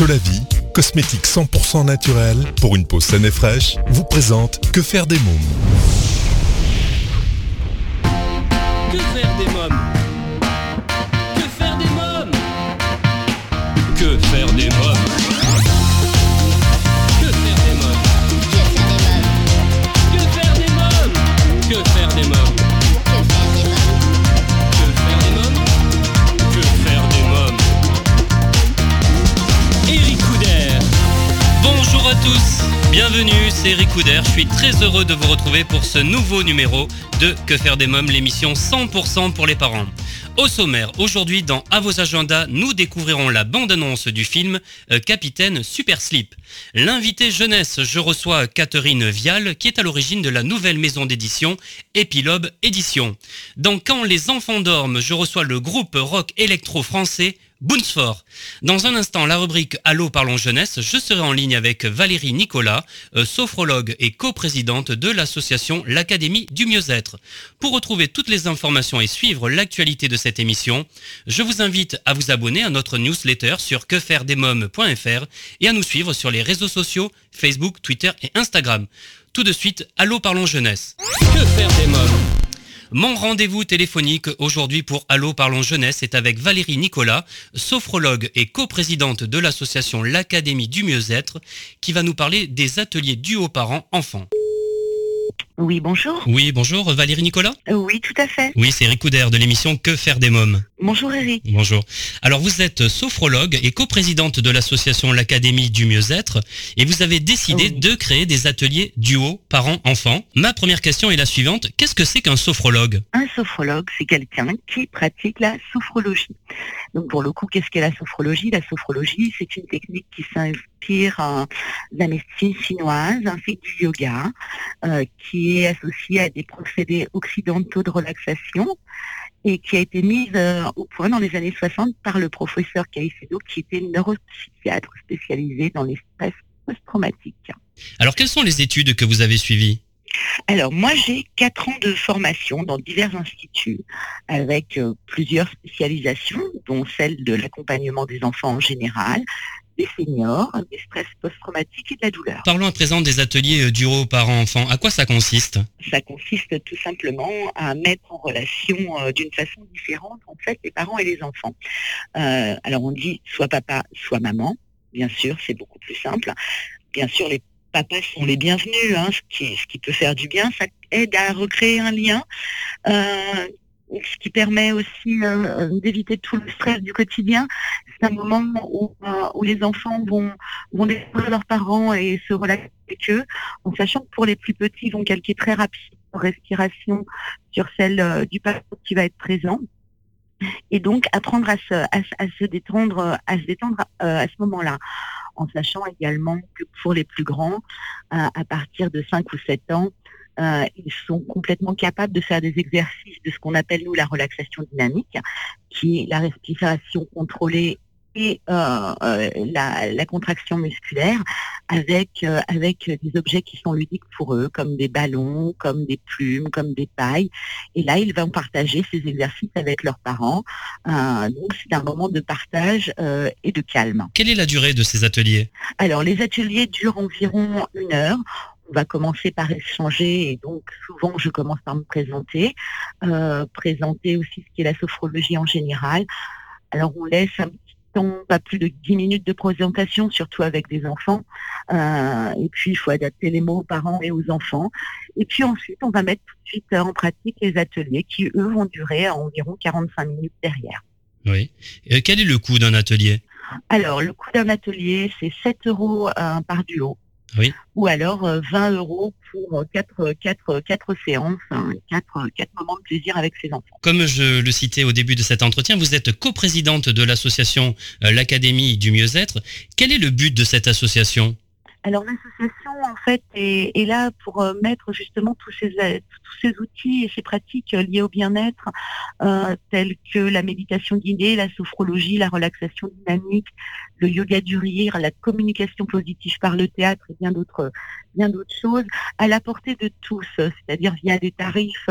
Solavi, cosmétique 100% naturel pour une peau saine et fraîche, vous présente Que faire des mômes devenue c'est Eric Couder. Je suis très heureux de vous retrouver pour ce nouveau numéro de Que faire des mômes, l'émission 100% pour les parents. Au sommaire, aujourd'hui dans À vos agendas, nous découvrirons la bande-annonce du film euh, Capitaine Super Slip. L'invité jeunesse, je reçois Catherine Vial, qui est à l'origine de la nouvelle maison d'édition Epilobe Édition. Dans Quand les enfants dorment, je reçois le groupe rock électro français Boonsfort. Dans un instant, la rubrique Allô parlons jeunesse, je serai en ligne avec Valérie Nicolas, euh, sophrologue et coprésidente de l'association l'Académie du mieux-être. Pour retrouver toutes les informations et suivre l'actualité de cette émission, je vous invite à vous abonner à notre newsletter sur quefairedesmoms.fr et à nous suivre sur les réseaux sociaux Facebook, Twitter et Instagram. Tout de suite, Allô parlons jeunesse. Que faire des mômes? Mon rendez-vous téléphonique aujourd'hui pour Allô Parlons Jeunesse est avec Valérie Nicolas, sophrologue et coprésidente de l'association l'Académie du mieux-être, qui va nous parler des ateliers dus aux parents enfants. Oui, bonjour. Oui, bonjour Valérie Nicolas Oui, tout à fait. Oui, c'est Eric Couder de l'émission Que faire des mômes. Bonjour Eric. Bonjour. Alors vous êtes sophrologue et coprésidente de l'association l'Académie du mieux-être et vous avez décidé Oui. de créer des ateliers duo parents-enfants. Ma première question est la suivante. Qu'est-ce que c'est qu'un sophrologue? Un sophrologue, c'est quelqu'un qui pratique la sophrologie. Donc pour le coup, qu'est-ce qu'est la sophrologie? La sophrologie, c'est une technique qui s'inspire euh, de la médecine chinoise, ainsi que du yoga, euh, qui est associée à des procédés occidentaux de relaxation et qui a été mise euh, au point dans les années 60 par le professeur Caicedo, qui était neuropsychiatre spécialisé dans les stress post-traumatiques. Alors quelles sont les études que vous avez suivies? Alors moi j'ai quatre ans de formation dans divers instituts avec euh, plusieurs spécialisations, dont celle de l'accompagnement des enfants en général, des seniors, des stress post-traumatiques et de la douleur. Parlons à présent des ateliers euh, duo parents-enfants. À quoi ça consiste? Ça consiste tout simplement à mettre en relation euh, d'une façon différente en fait les parents et les enfants. Euh, alors on dit soit papa, soit maman, bien sûr, c'est beaucoup plus simple. Bien sûr, les papas sont les bienvenus, hein, ce, qui, ce qui peut faire du bien, ça aide à recréer un lien. Euh, ce qui permet aussi euh, d'éviter tout le stress du quotidien. C'est un moment où, euh, où les enfants vont, vont découvrir leurs parents et se relaxer avec eux, en sachant que pour les plus petits, ils vont calquer très rapide leur respiration sur celle euh, du papa qui va être présent. Et donc apprendre à se, détendre, à euh, ce moment-là, en sachant également que pour les plus grands, euh, à partir de 5 ou 7 ans, euh, ils sont complètement capables de faire des exercices de ce qu'on appelle nous la relaxation dynamique, qui est la respiration contrôlée et euh, euh, la, la contraction musculaire avec euh, avec des objets qui sont ludiques pour eux, comme des ballons, comme des plumes, comme des pailles. Et là, ils vont partager ces exercices avec leurs parents. Donc, c'est un moment de partage et de calme. Quelle est la durée de ces ateliers? Alors, les ateliers durent environ une heure. On va commencer par échanger et donc souvent je commence par me présenter, euh, présenter aussi ce qu'est la sophrologie en général. Alors on laisse un petit temps, pas plus de 10 minutes de présentation, surtout avec des enfants. Euh, et puis il faut adapter les mots aux parents et aux enfants. Et puis ensuite on va mettre tout de suite en pratique les ateliers qui eux vont durer à environ 45 minutes derrière. Oui. Euh, quel est le coût d'un atelier? Alors, le coût d'un atelier, c'est 7 euros euh, par duo. Oui. Ou alors euh, 20 euros pour 4, quatre, quatre séances, 4, quatre moments de plaisir avec ses enfants. Comme je le citais au début de cet entretien, vous êtes coprésidente de l'association euh, l'Académie du mieux-être. Quel est le but de cette association? Alors l'association en fait est, là pour euh, mettre justement tous ces, euh, tous ces outils et ces pratiques euh, liées au bien-être, euh, tels que la méditation guidée, la sophrologie, la relaxation dynamique, le yoga du rire, la communication positive par le théâtre et bien d'autres bien d'autres choses, à la portée de tous, c'est-à-dire via des tarifs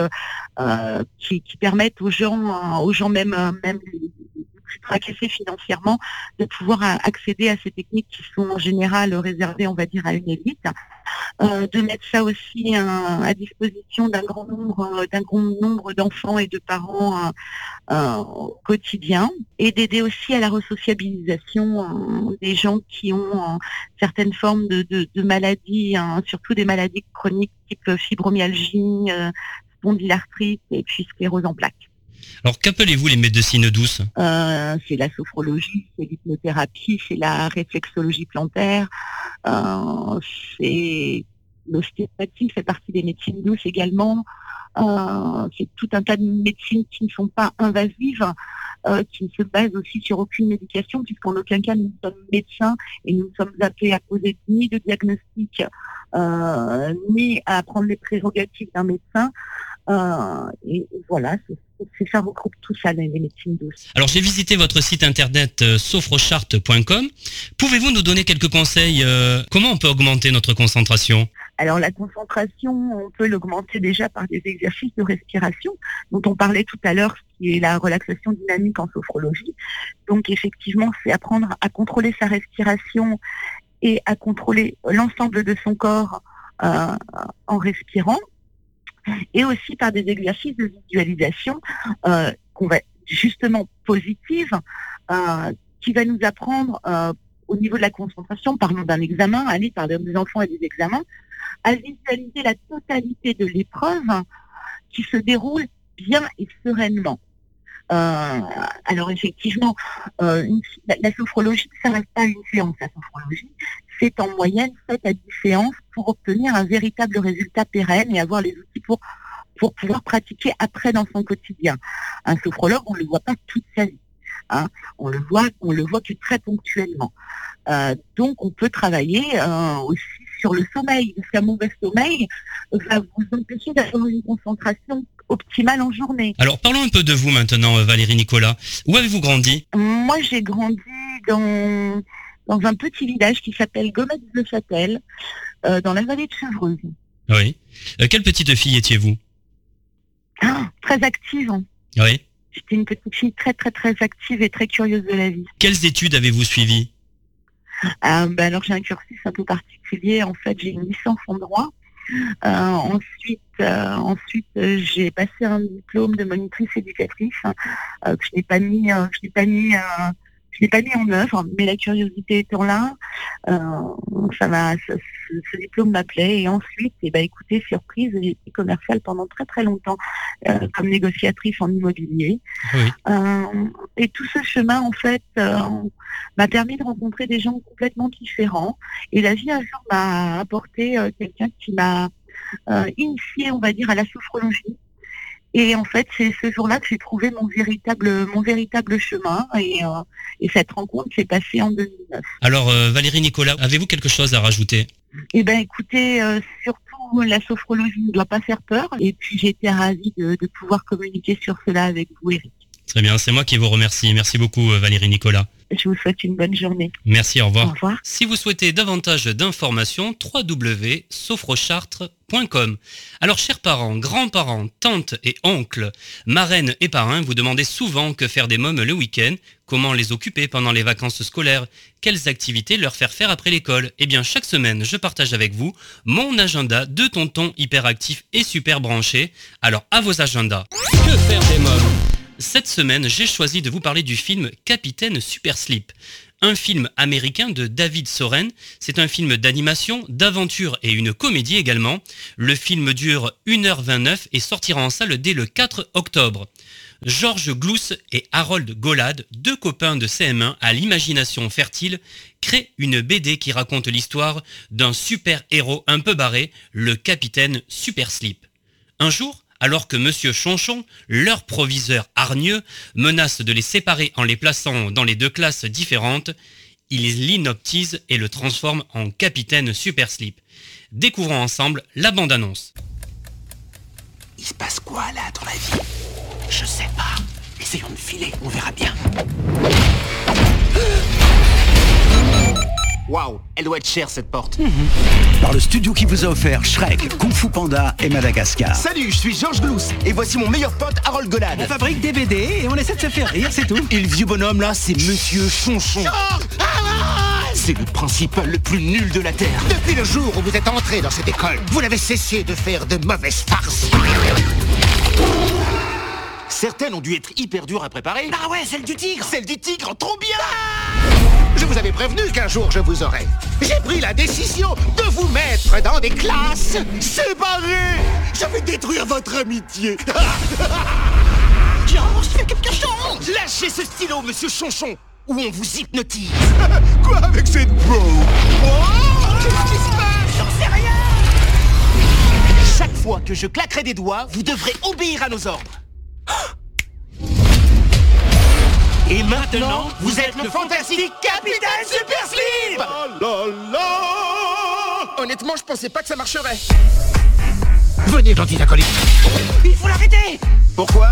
qui, permettent aux gens, aux gens même, même plus tracassés financièrement de pouvoir accéder à ces techniques qui sont en général réservées, on va dire, à une élite. de mettre ça aussi à disposition d'un grand nombre d'un grand nombre d'enfants et de parents au quotidien et d'aider aussi à la resociabilisation des gens qui ont certaines formes de, maladies, hein, surtout des maladies chroniques type fibromyalgie, spondylarthrite et puis sclérose en plaques. Alors qu'appelez-vous les médecines douces? Euh, C'est la sophrologie, c'est l'hypnothérapie, c'est la réflexologie plantaire, euh, c'est l'ostéopathie fait partie des médecines douces également. Euh, c'est tout un tas de médecines qui ne sont pas invasives, qui ne se basent aussi sur aucune médication, puisqu'en aucun cas nous sommes médecins et nous sommes appelés à poser ni de diagnostic, ni à prendre les prérogatives d'un médecin. Et, voilà, c'est ça regroupe tout ça, les, médecines douces. Alors j'ai visité votre site internet euh, sofrochart.com. Pouvez-vous nous donner quelques conseils euh, Comment on peut augmenter notre concentration? Alors la concentration, on peut l'augmenter déjà par des exercices de respiration dont on parlait tout à l'heure, qui est la relaxation dynamique en sophrologie. Donc effectivement, c'est apprendre à contrôler sa respiration et à contrôler l'ensemble de son corps en respirant et aussi par des exercices de visualisation euh, va justement positive, euh, qui va nous apprendre euh, au niveau de la concentration, parlons d'un examen, aller par des enfants et des examens, à visualiser la totalité de l'épreuve qui se déroule bien et sereinement. alors effectivement, la, sophrologie, ça reste pas une séance, la sophrologie, c'est en moyenne 7 à 10 séances pour obtenir un véritable résultat pérenne et avoir les outils pour, pour pouvoir pratiquer après dans son quotidien. Un sophrologue, on ne le voit pas toute sa vie. Hein. On le voit, on le voit que très ponctuellement. Euh, donc, on peut travailler euh, aussi sur le sommeil, parce qu'un mauvais sommeil va vous empêcher d'avoir une concentration optimale en journée. Alors, parlons un peu de vous maintenant, Valérie Nicolas. Où avez-vous grandi? Moi, j'ai grandi dans dans un petit village qui s'appelle Gomez-le-Châtel, euh, dans la vallée de Chevreuse. Oui. Euh, quelle petite fille étiez-vous? Ah, Très active. Oui. J'étais une petite fille très très très active et très curieuse de la vie. Quelles études avez-vous suivies? Ah, ben Alors j'ai un cursus un peu particulier. En fait, j'ai une licence en droit. Euh, ensuite, ensuite j'ai passé un diplôme de monitrice éducatrice que je n'ai pas mis, je n'ai pas mis je l'ai pas mis en œuvre, mais la curiosité étant là, euh, ça ce, diplôme m'appelait. Et ensuite, eh ben, écoutez, surprise, j'ai été commerciale pendant très très longtemps euh, comme négociatrice en immobilier. Euh, et tout ce chemin, en fait, m'a permis de rencontrer des gens complètement différents. Et la vie un jour m'a apporté quelqu'un qui m'a initié, on va dire, à la sophrologie. Et en fait, c'est ce jour-là que j'ai trouvé mon véritable, mon véritable chemin. Et, euh, cette rencontre s'est passée en 2009. Alors, euh, Valérie Nicolas, avez-vous quelque chose à rajouter? Eh bien, écoutez, euh, surtout, la sophrologie ne doit pas faire peur. Et puis, été ravie de, de pouvoir communiquer sur cela avec vous, Eric. Très bien, c'est moi qui vous remercie. Merci beaucoup, Valérie Nicolas. Je vous souhaite une bonne journée. Merci, au revoir. Au revoir. Si vous souhaitez davantage d'informations, www.sophrochartre.com. Alors, chers parents, grands-parents, tantes et oncles, marraines et parrains, vous demandez souvent que faire des mômes le week-end, comment les occuper pendant les vacances scolaires, quelles activités leur faire faire après l'école? Eh bien, chaque semaine, je partage avec vous mon agenda de tonton hyperactif et super branché. Alors, à vos agendas. Que faire des mômes? Cette semaine, j'ai choisi de vous parler du film Capitaine Super Sleep, un film américain de David Soren. C'est un film d'animation, d'aventure et une comédie également. Le film dure 1h29 et sortira en salle dès le 4 octobre. Georges Glousse et Harold Golad, deux copains de CM1 à l'imagination fertile, créent une BD qui raconte l'histoire d'un super-héros un peu barré, le capitaine Super Sleep. Un jour, alors que M. Chonchon, leur proviseur hargneux, menace de les séparer en les plaçant dans les deux classes différentes, il l'inoptise et le transforme en capitaine Super Slip. Découvrons ensemble la bande-annonce. Il se passe quoi là, à ton avis Je sais pas. Essayons de filer, on verra bien. Waouh, elle doit être chère cette porte. Par le studio qui vous a offert Shrek, Kung Fu Panda et Madagascar. Salut, je suis Georges Glous et voici mon meilleur pote Harold Golad. On fabrique des BD et on essaie de se faire rire, c'est tout. Et le vieux bonhomme là, c'est Monsieur Chonchon. C'est le principal le plus nul de la Terre. Depuis le jour où vous êtes entré dans cette école, vous n'avez cessé de faire de mauvaises farces. Certaines ont dû être hyper dures à préparer. Ah ouais, celle du tigre Celle du tigre, trop bien Je vous avais prévenu qu'un jour je vous aurais. J'ai pris la décision de vous mettre dans des classes séparées. Je vais détruire votre amitié. Georges, fais quelque chose Lâchez ce stylo, Monsieur Chonchon, ou on vous hypnotise. Quoi avec cette bow Qu'est-ce qui se passe? J'en sais rien Chaque fois que je claquerai des doigts, vous devrez obéir à nos ordres. Maintenant, vous êtes le fantastique Capitaine Super Slip Honnêtement, je pensais pas que ça marcherait. Venez, gentil acolyte. Il faut l'arrêter Pourquoi?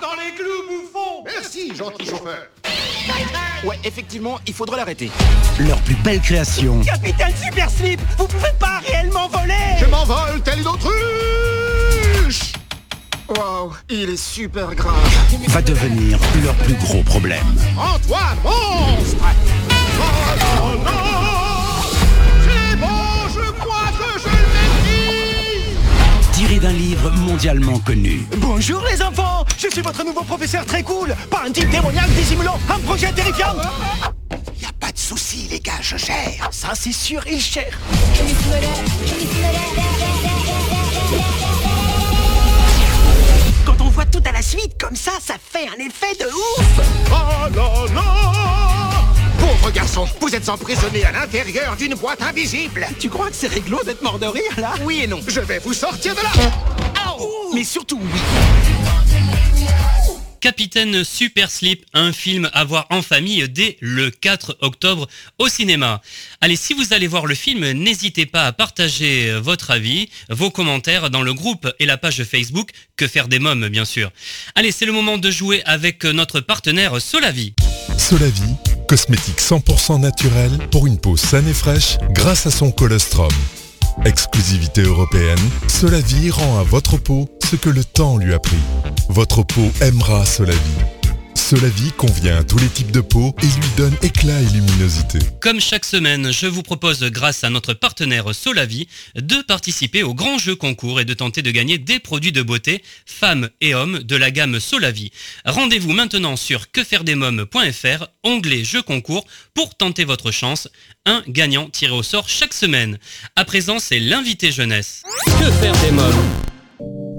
Dans les clous, bouffon Merci, gentil chauffeur. Ouais, effectivement, il faudra l'arrêter. Leur plus belle création Capitaine Super Slip, vous pouvez pas réellement voler Je m'envole tel une autruche Wow, il est super grave. va devenir leur plus gros problème. Antoine, monstre Oh non, non C'est bon, je crois que je Tiré d'un livre mondialement connu. Bonjour les enfants Je suis votre nouveau professeur très cool Pas un type démoniaque dissimulant un projet terrifiant Y a pas de souci, les gars, je gère. Ça c'est sûr, il cher Quand on voit tout à la suite comme ça, ça fait un effet de ouf. Oh là là. Pauvre garçon, vous êtes emprisonné à l'intérieur d'une boîte invisible. Tu crois que c'est réglo d'être mort de rire là? Oui et non. Je vais vous sortir de là. Mais surtout oui Capitaine Super Slip, un film à voir en famille dès le 4 octobre au cinéma. Allez, si vous allez voir le film, n'hésitez pas à partager votre avis, vos commentaires dans le groupe et la page Facebook Que faire des mômes, bien sûr. Allez, c'est le moment de jouer avec notre partenaire Solavi. Solavi, cosmétique 100% naturel pour une peau saine et fraîche grâce à son colostrum. Exclusivité européenne, Solavi rend à votre peau ce que le temps lui a pris. Votre peau aimera Solavi. Solavi convient à tous les types de peau et lui donne éclat et luminosité. Comme chaque semaine, je vous propose, grâce à notre partenaire Solavi, de participer au grand jeu concours et de tenter de gagner des produits de beauté, femmes et hommes, de la gamme Solavi. Rendez-vous maintenant sur quefairedesmoms.fr, onglet jeu concours, pour tenter votre chance. Un gagnant tiré au sort chaque semaine. À présent, c'est l'invité jeunesse. Que faire des mômes?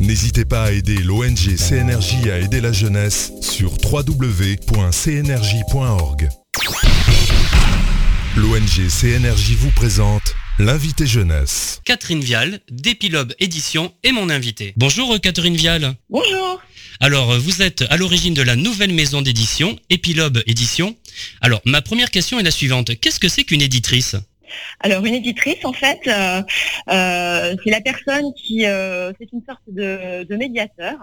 N'hésitez pas à aider l'ONG CNRJ à aider la jeunesse sur www.cnrj.org. L'ONG CNRJ vous présente l'invité jeunesse. Catherine Vial, d'Epilobe Édition, est mon invitée. Bonjour Catherine Vial. Bonjour. Alors, vous êtes à l'origine de la nouvelle maison d'édition, Epilobe Édition. Alors, ma première question est la suivante. Qu'est-ce que c'est qu'une éditrice? Alors une éditrice, en fait, euh, euh, c'est la personne qui, euh, c'est une sorte de, de médiateur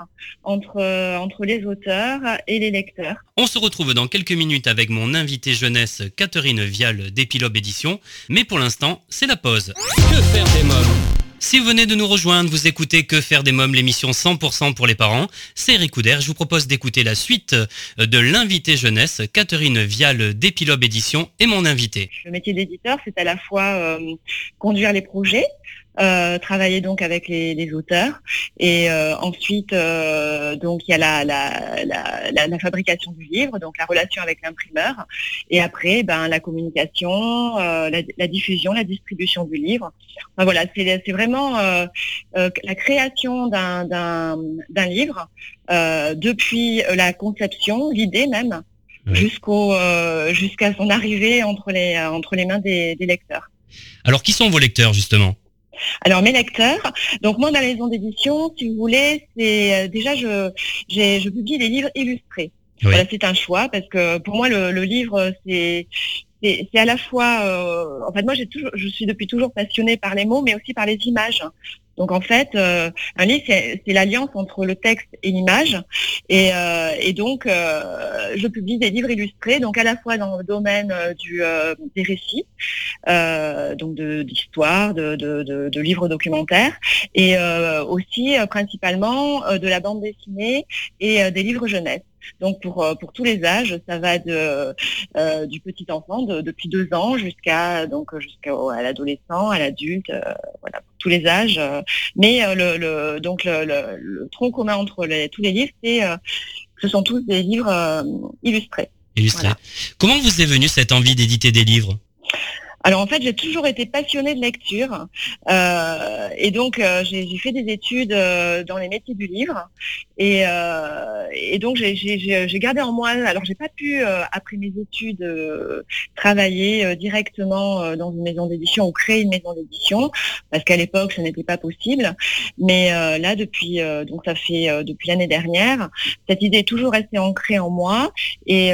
entre euh, entre les auteurs et les lecteurs. On se retrouve dans quelques minutes avec mon invité jeunesse Catherine Vial d'Epilobe Édition. Mais pour l'instant, c'est la pause. Que faire des mômes? Si vous venez de nous rejoindre, vous écoutez Que faire des mômes, l'émission 100% pour les parents. C'est Eric Couder. Je vous propose d'écouter la suite de l'invité jeunesse, Catherine Vial d'Epilobe Édition et mon invité. Le métier d'éditeur, c'est à la fois euh, conduire les projets, euh, travailler donc avec les, les auteurs, et euh, ensuite euh, donc il y a la, la, la, la- fabrication du livre, donc la relation avec l'imprimeur, et après ben la communication, euh, la, la diffusion, la distribution du livre. Enfin, voilà, c'est c'est vraiment euh, euh, la création d'un d'un d'un livre euh, depuis la conception, l'idée même, Oui. jusqu'au euh, jusqu'à son arrivée entre les entre les mains des, des lecteurs. Alors, qui sont vos lecteurs, justement? Alors mes lecteurs, donc moi ma maison d'édition, si vous voulez, c'est déjà je, je publie des livres illustrés. Voilà, c'est un choix parce que pour moi le, livre c'est c'est à la fois, en fait moi j'ai toujours, je suis depuis toujours passionnée par les mots, mais aussi par les images. Donc en fait, euh, un livre, c'est l'alliance entre le texte et l'image. Et, euh, donc, euh, je publie des livres illustrés, donc à la fois dans le domaine des récits, donc d'histoire, de, de, livres documentaires, et aussi principalement de la bande dessinée et des livres jeunesse. Donc pour, euh, pour tous les âges, ça va de, euh, du petit enfant depuis deux ans jusqu'à donc jusqu'à l'adolescent, à l'adulte, euh, voilà, pour tous les âges. Mais le, donc le, tronc commun entre tous les livres, c'est que ce sont tous des livres illustrés. Illustrés. Comment vous est venue cette envie d'éditer des livres? Alors en fait, j'ai toujours été passionnée de lecture euh, et donc euh, j'ai fait des études euh, dans les métiers du livre et, donc j'ai gardé en moi. Alors j'ai pas pu après mes études travailler directement dans une maison d'édition ou créer une maison d'édition parce qu'à l'époque ce n'était pas possible. Mais là depuis donc ça fait depuis l'année dernière, cette idée est toujours restée ancrée en moi et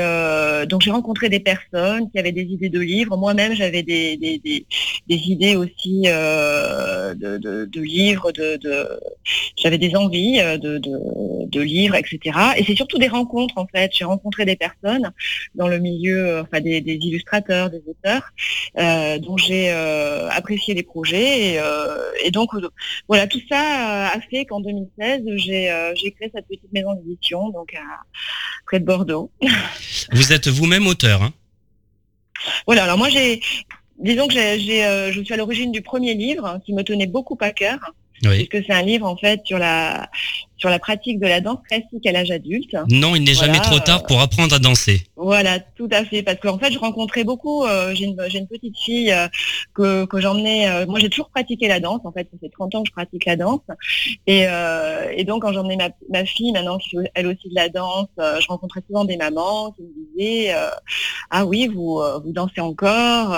donc j'ai rencontré des personnes qui avaient des idées de livres. Moi-même j'avais des des, idées aussi euh, de, livres, de, j'avais des envies euh, de, livres, etc. Et c'est surtout des rencontres en fait. J'ai rencontré des personnes dans le milieu, enfin des, illustrateurs, des auteurs, euh, dont j'ai apprécié les projets. Et, donc voilà, tout ça a fait qu'en 2016, j'ai créé cette petite maison d'édition, donc près de Bordeaux. Vous êtes vous-même auteur, hein? Voilà, alors moi j'ai disons que euh, je suis à l'origine du premier livre hein, qui me tenait beaucoup à cœur. Oui. Puisque c'est un livre en fait sur la sur la pratique de la danse classique à l'âge adulte. Non, il n'est jamais trop tard pour apprendre à danser. Voilà, tout à fait. Parce qu'en fait, je rencontrais beaucoup. Euh, j'ai, une, une, petite fille euh, que, que j'emmenais. Euh, moi, j'ai toujours pratiqué la danse. En fait, ça fait 30 ans que je pratique la danse. Et, et donc, quand j'emmenais ma, ma fille, maintenant qui elle aussi de la danse, je rencontrais souvent des mamans qui me disaient Ah oui, vous, vous dansez encore.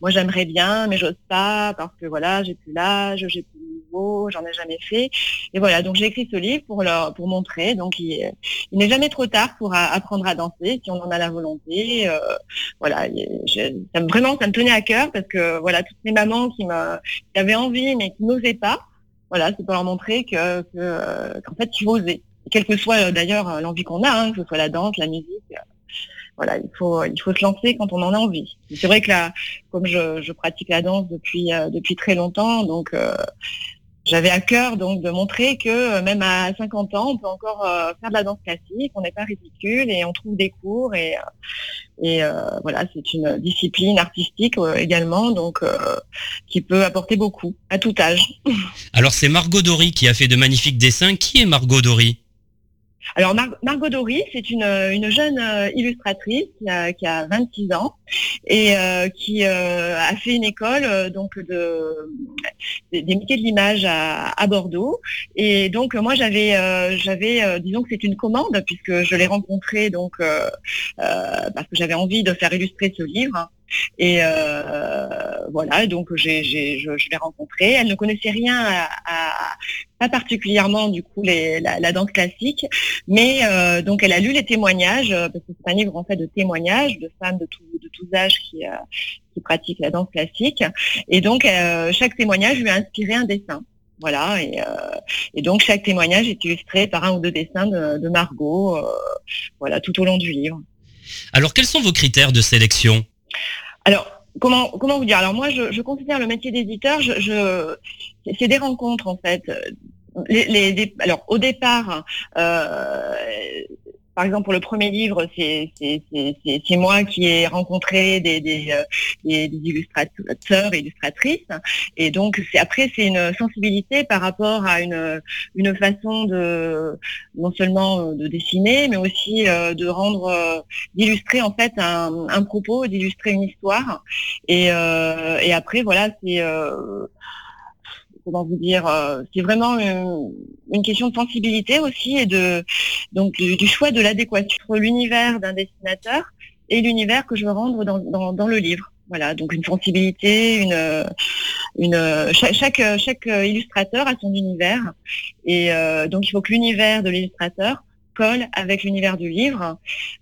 moi, j'aimerais bien, mais j'ose pas parce que voilà, j'ai plus l'âge, j'ai plus le niveau, j'en ai jamais fait. Et voilà, donc j'ai écrit ce livre pour leur pour montrer. Donc il, n'est jamais trop tard pour apprendre à danser si on en a la volonté. Euh, voilà, ça me, vraiment ça me tenait à cœur parce que voilà toutes ces mamans qui, qui avaient envie mais qui n'osaient pas. Voilà, c'est pour leur montrer que qu'en fait il faut oser, quelle que soit euh, d'ailleurs l'envie qu'on a, hein, que ce soit la danse, la musique voilà, il faut il faut se lancer quand on en a envie. C'est vrai que là, comme je, pratique la danse depuis euh, depuis très longtemps, donc j'avais à cœur donc de montrer que euh, même à 50 ans, on peut encore euh, faire de la danse classique, on n'est pas ridicule et on trouve des cours et, euh, et voilà, c'est une discipline artistique également donc qui peut apporter beaucoup à tout âge. Alors c'est Margot Dory qui a fait de magnifiques dessins. Qui est Margot Dory? Alors Margot Dory, c'est une, une, jeune euh, illustratrice qui a, qui a, 26 ans et euh, qui euh, a fait une école donc de des métiers de l'image à, Bordeaux. Et donc moi j'avais j'avais disons que c'est une commande puisque je l'ai rencontrée donc parce que j'avais envie de faire illustrer ce livre. Et voilà, donc je, l'ai rencontrée. Elle ne connaissait rien à, pas particulièrement du coup la, danse classique, mais euh, donc elle a lu les témoignages euh, parce que c'est un livre en fait de témoignages de femmes de, tout, tous âges qui, euh, qui pratiquent la danse classique, et donc chaque témoignage lui a inspiré un dessin. Voilà, et, et, donc chaque témoignage est illustré par un ou deux dessins de, de Margot, voilà, tout au long du livre. Alors, quels sont vos critères de sélection? Alors, comment, comment vous dire? Alors moi, je, considère le métier d'éditeur, je, c'est des rencontres en fait. Les, alors au départ, euh, par exemple, pour le premier livre, c'est moi qui ai rencontré des, euh, illustrateurs et illustratrices. Et donc, après, c'est une sensibilité par rapport à une, façon de, non seulement de dessiner, mais aussi euh, de rendre, d'illustrer en fait un, propos, d'illustrer une histoire. Et après, voilà, c'est vous dire, euh, c'est vraiment une, question de sensibilité aussi et de donc du, choix de l'adéquation entre l'univers d'un dessinateur et l'univers que je veux rendre dans, le livre. Voilà, donc une sensibilité, une chaque, chaque, chaque illustrateur a son univers et donc il faut que l'univers de l'illustrateur avec l'univers du livre.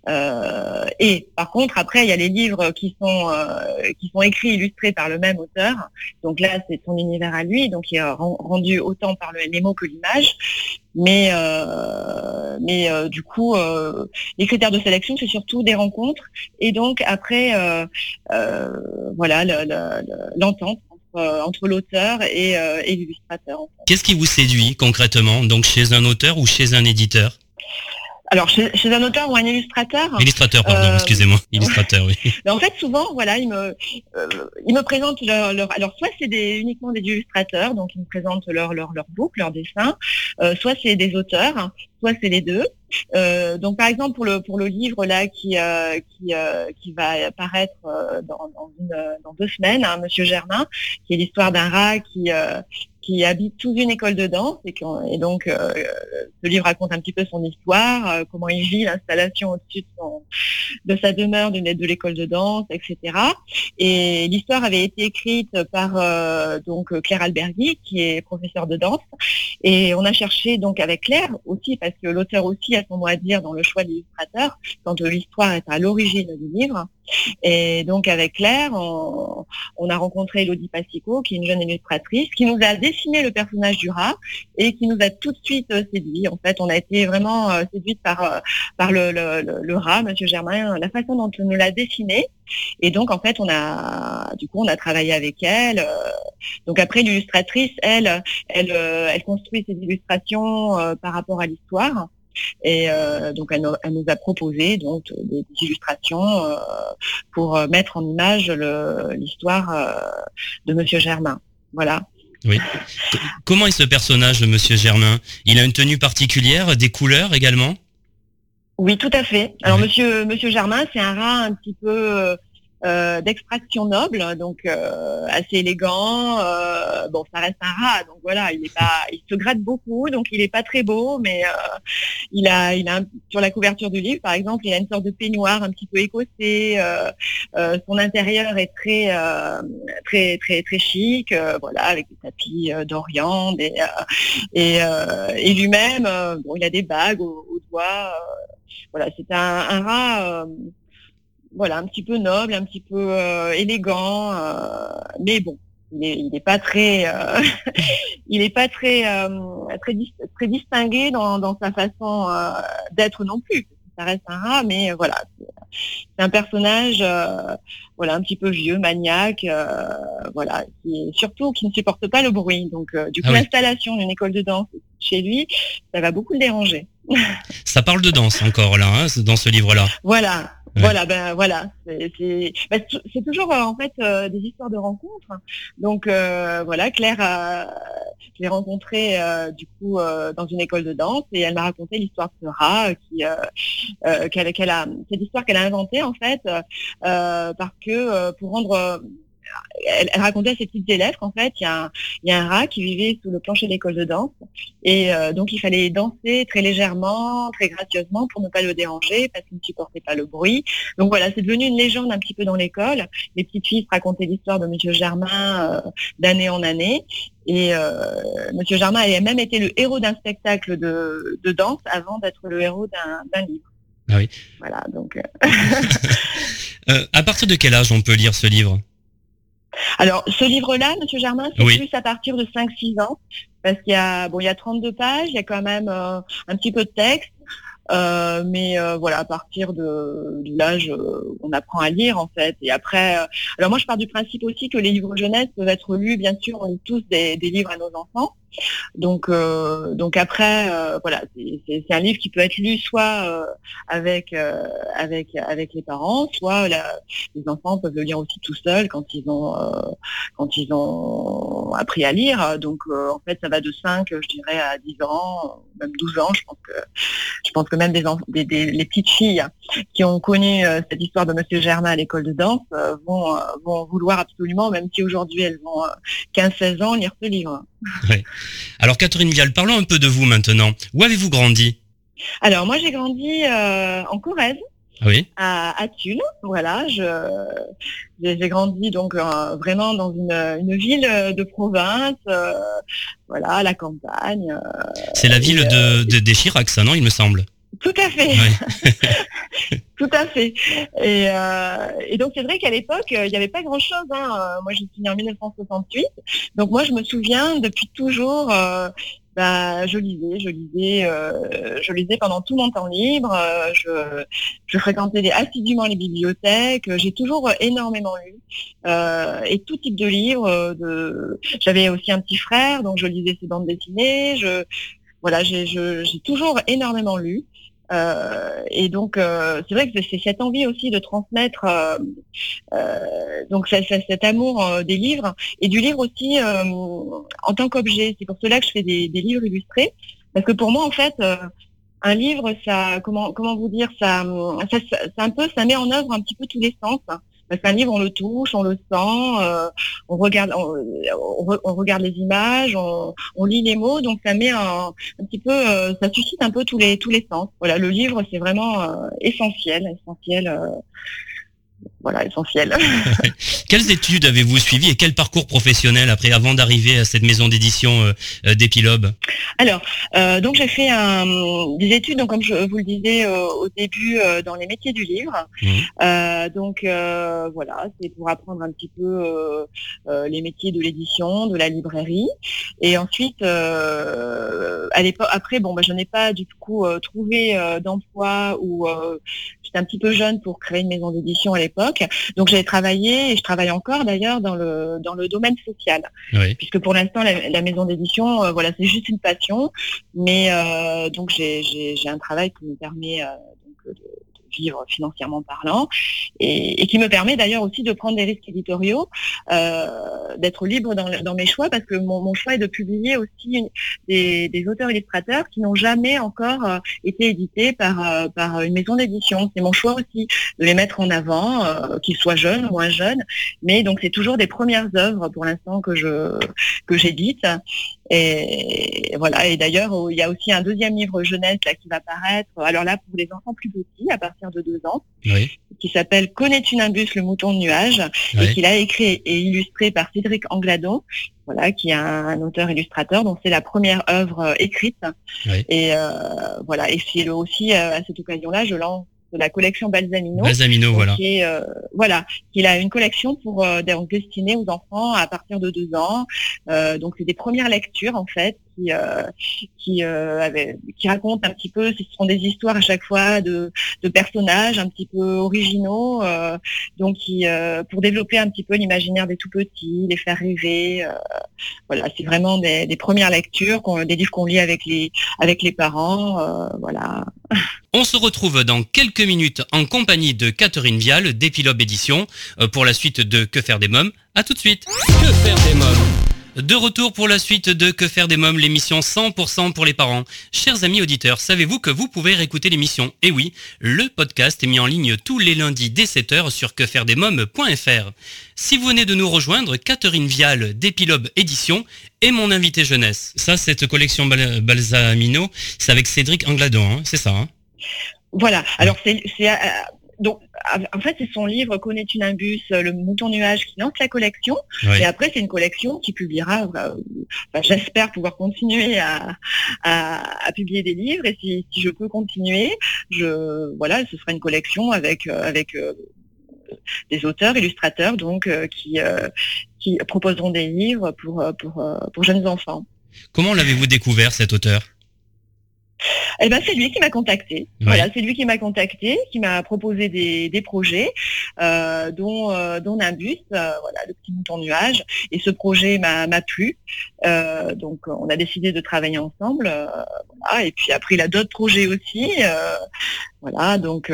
Euh, et par contre, après, il y a les livres qui sont euh, qui sont écrits, illustrés par le même auteur. Donc là, c'est son univers à lui, donc il est rendu autant par le, les que l'image. Mais euh, mais du coup, les critères de sélection, c'est surtout des rencontres. Et donc après, voilà, l'entente entre l'auteur et, et l'illustrateur. Qu'est-ce qui vous séduit concrètement, donc chez un auteur ou chez un éditeur? Alors chez, un auteur ou un illustrateur. Illustrateur, pardon, euh, excusez-moi. Illustrateur, oui. en fait, souvent, voilà, ils me, euh, ils me présentent leur, leur alors soit c'est des, uniquement des illustrateurs, donc ils me présentent leur leur leur book, leur dessin, euh, soit c'est des auteurs, soit c'est les deux. Euh, donc par exemple pour le pour le livre là qui euh, qui, euh, qui va apparaître dans, dans, une, dans deux semaines, hein, Monsieur Germain, qui est l'histoire d'un rat qui qui habite sous une école de danse et, donc ce livre raconte un petit peu son histoire, comment il vit l'installation au-dessus de, de, sa demeure de, de l'école de danse, etc. Et l'histoire avait été écrite par donc Claire Alberghi qui est professeure de danse et on a cherché donc avec Claire aussi parce que l'auteur aussi a son mot à dire dans le choix de l'illustrateur, quand l'histoire est à l'origine du livre. Et donc avec Claire, on, a rencontré Elodie Passico, qui est une jeune illustratrice, qui nous a dessiné le personnage du rat et qui nous a tout de suite euh, séduit. En fait, on a été vraiment euh, séduite par, euh, par le, le, rat, Monsieur Germain, la façon dont on nous l'a dessiné. Et donc en fait, on a du coup on a travaillé avec elle. donc après l'illustratrice, elle, elle, elle construit ses illustrations par rapport à l'histoire. Et euh, donc elle, nous a proposé donc des, illustrations euh, pour euh, mettre en image l'histoire de Monsieur Germain. Voilà. Oui. Comment est ce personnage de Monsieur Germain? Il a une tenue particulière, des couleurs également? Oui, tout à fait. Alors Monsieur Monsieur Germain, c'est un rat un petit peu euh, d'extraction noble, donc euh, assez élégant. Euh, bon, ça reste un rat, donc voilà, il est pas, il se gratte beaucoup, donc il est pas très beau, mais il a, il a sur la couverture du livre, par exemple, il a une sorte de peignoir un petit peu écossais. son intérieur est très, très, très, très chic, voilà, avec des tapis d'Orient, et, lui-même, bon, il a des bagues aux, doigts. voilà, c'est un, un rat voilà, un petit peu noble, un petit peu euh, élégant, euh, mais bon, il n'est pas très, euh, il est pas très, très, très distingué dans, dans sa façon d'être non plus. Ça reste un rat, mais voilà, c'est un personnage, voilà, un petit peu vieux, maniaque, voilà, qui surtout qui ne supporte pas le bruit. Donc, du coup, ah l'installation d'une école de danse chez lui, ça va beaucoup le déranger. Ça parle de danse encore là, hein, dans ce livre-là. Voilà, voilà, ben voilà, c'est ben, toujours euh, en fait euh, des histoires de rencontres. Donc euh, voilà, Claire, je l'ai rencontrée du coup dans une école de danse et elle m'a raconté l'histoire de ce rat qui qu'elle a cette histoire qu'elle a inventée en fait parce que pour rendre elle, racontait à ses petites élèves qu'en fait, il y, a un, rat qui vivait sous le plancher de l'école de danse. Et euh, donc, il fallait danser très légèrement, très gracieusement pour ne pas le déranger parce qu'il ne supportait pas le bruit. Donc voilà, c'est devenu une légende un petit peu dans l'école. Les petites filles racontaient l'histoire de Monsieur Germain euh, d'année en année. Et euh, Monsieur Germain a même été le héros d'un spectacle de, danse avant d'être le héros d'un livre. Ah oui. Voilà, donc. à partir de quel âge on peut lire ce livre? Alors, ce livre-là, Monsieur Germain, c'est plus à partir de 5-6 ans, parce qu'il y a, bon, il y a 32 pages, il y a quand même euh, un petit peu de texte, euh, mais euh, voilà, à partir de, l'âge, on apprend à lire en fait. Et après, alors moi, je pars du principe aussi que les livres jeunesse peuvent être lus, bien sûr, on lit tous des livres à nos enfants. Donc, euh, donc après, euh, voilà, c'est un livre qui peut être lu soit euh, avec avec avec les parents, soit les enfants peuvent le lire aussi tout seuls quand ils ont quand ils ont appris à lire. Donc, en fait, ça va de 5, je dirais, à 10 ans, même 12 ans. Je pense que je pense que même des, des, les petites filles qui ont connu cette histoire de Monsieur Germain à l'école de danse vont vont vouloir absolument, même si aujourd'hui elles ont 15-16 ans, lire ce livre. Alors Catherine Vial, parlons un peu de vous maintenant. Où avez-vous grandi? Alors moi j'ai grandi euh, en Corrèze. oui. à, à. Voilà, je j'ai grandi donc euh, vraiment dans une, une ville de province, euh, voilà, à la campagne. C'est la ville de, de, des Chirac, ça, non, il me semble? Tout à fait. Ouais. Tout à fait. Et, euh, et donc c'est vrai qu'à l'époque, euh, il n'y avait pas grand-chose. Hein. Euh, Moi, j'ai signé en 1968. Donc moi, je me souviens depuis toujours. euh, bah, je lisais, je lisais, euh, je lisais pendant tout mon temps libre. je, je fréquentais les- assidûment les bibliothèques. J'ai toujours énormément lu et tout type de livres. De... J'avais aussi un petit frère, donc je lisais ses bandes dessinées. Je, voilà, j'ai toujours énormément lu. Euh, et donc, euh, c'est vrai que c'est cette envie aussi de transmettre euh, euh, donc ça- ça- cet amour euh, des livres et du livre aussi euh, en tant qu'objet. C'est pour cela que je fais des, des livres illustrés, parce que pour moi, en fait, un livre, ça, comment, comment vous dire, ça, ça, ça un peu, ça met en œuvre un petit peu tous les sens. Parce qu'un livre, on le touche, on le sent, euh, on regarde, on, on re- on regarde les images, on, lit les mots, donc ça met un, un petit peu, euh, ça suscite un peu tous les tous les sens. Voilà, le livre, c'est vraiment euh, essentiel, essentiel. Voilà, essentiel. Quelles études avez-vous suivies et quel parcours professionnel après, avant d'arriver à cette maison d'édition euh, euh, d'Epilobe? Alors, euh, donc j'ai fait un, des études, donc comme je vous le disais euh, au début, dans les métiers du livre. Euh, donc voilà, c'est pour apprendre un petit peu les métiers de l'édition, de la librairie. Et ensuite, à l'époque, après, bon, bah, je n'ai pas du coup trouvé d'emploi ou j'étais un petit peu jeune pour créer une maison d'édition à l'époque. Donc j'ai travaillé et je travaille encore d'ailleurs dans le dans le domaine social. Oui. puisque pour l'instant la, la maison d'édition euh, voilà c'est juste une passion. Mais euh, donc j'ai un travail qui me permet euh, donc de vivre financièrement parlant et, qui me permet d'ailleurs aussi de prendre des risques éditoriaux euh, d'être libre dans, mes choix parce que mon, choix est de publier aussi des, des auteurs illustrateurs qui n'ont jamais encore euh, été édités par euh, par une maison d'édition c'est mon choix aussi de les mettre en avant qu'ils soient jeunes ou moins jeunes mais donc c'est toujours des premières œuvres pour l'instant que que j'édite. Et voilà. Et d'ailleurs, il y a aussi un deuxième livre jeunesse là qui va paraître. Alors là, pour les enfants plus petits, à partir de deux ans, Oui. qui s'appelle Connais-tu Nimbus, le mouton de nuage, et Oui. qu'il a écrit et illustré par Cédric Angladon. Voilà, qui est un, un auteur-illustrateur, donc c'est la première œuvre euh, écrite. Oui. Et euh, voilà, et c'est aussi euh, à cette occasion-là, je lance la collection Balsamino. Voilà. Qui est, euh, voilà, qu'il a une collection pour euh, donc, destinée aux enfants à partir de deux ans. Euh, donc c'est des premières lectures en fait qui euh, qui euh, qui racontent un petit peu. Ce sont des histoires à chaque fois de, de personnages un petit peu originaux. euh, donc qui euh, pour développer un petit peu l'imaginaire des tout petits, les faire rêver. euh, voilà, c'est vraiment des, des premières lectures, des livres qu'on lit avec les avec les parents. euh, voilà. On se retrouve dans quelques minutes en compagnie de Catherine Vial d'Epilobe Édition pour la suite de Que faire des mômes. À tout de suite. Que faire des mômes? De retour pour la suite de Que faire des mômes, l'émission 100% pour les parents. Chers amis auditeurs, savez-vous que vous pouvez réécouter l'émission Eh oui, le podcast est mis en ligne tous les lundis dès 7h sur quefairedesmômes.fr. Si vous venez de nous rejoindre, Catherine Vial d'Epilobe Édition est mon invité jeunesse. Ça, cette collection Bal- Balsamino, c'est avec Cédric Angladon, hein, c'est ça hein? Voilà. Alors c'est c'est, euh, donc en fait c'est son livre Connais-tu Nimbus, euh, le mouton nuage qui lance la collection. Et après c'est une collection qui publiera. euh, enfin, J'espère pouvoir continuer à, à, à publier des livres et si, si je peux continuer, je voilà, ce sera une collection avec euh, avec euh, des auteurs, illustrateurs donc euh, qui qui proposeront des livres pour pour pour jeunes enfants. Comment l'avez-vous découvert cet auteur? Eh ben, c'est lui qui m'a contacté. Ouais. Voilà, c'est lui qui m'a contacté, qui m'a proposé des, des projets, euh, dont, euh, dont Nimbus, euh, voilà, le petit mouton nuage. Et ce projet m'a plu. Donc, on a décidé de travailler ensemble. voilà. Et puis après, il a d'autres projets aussi. voilà, donc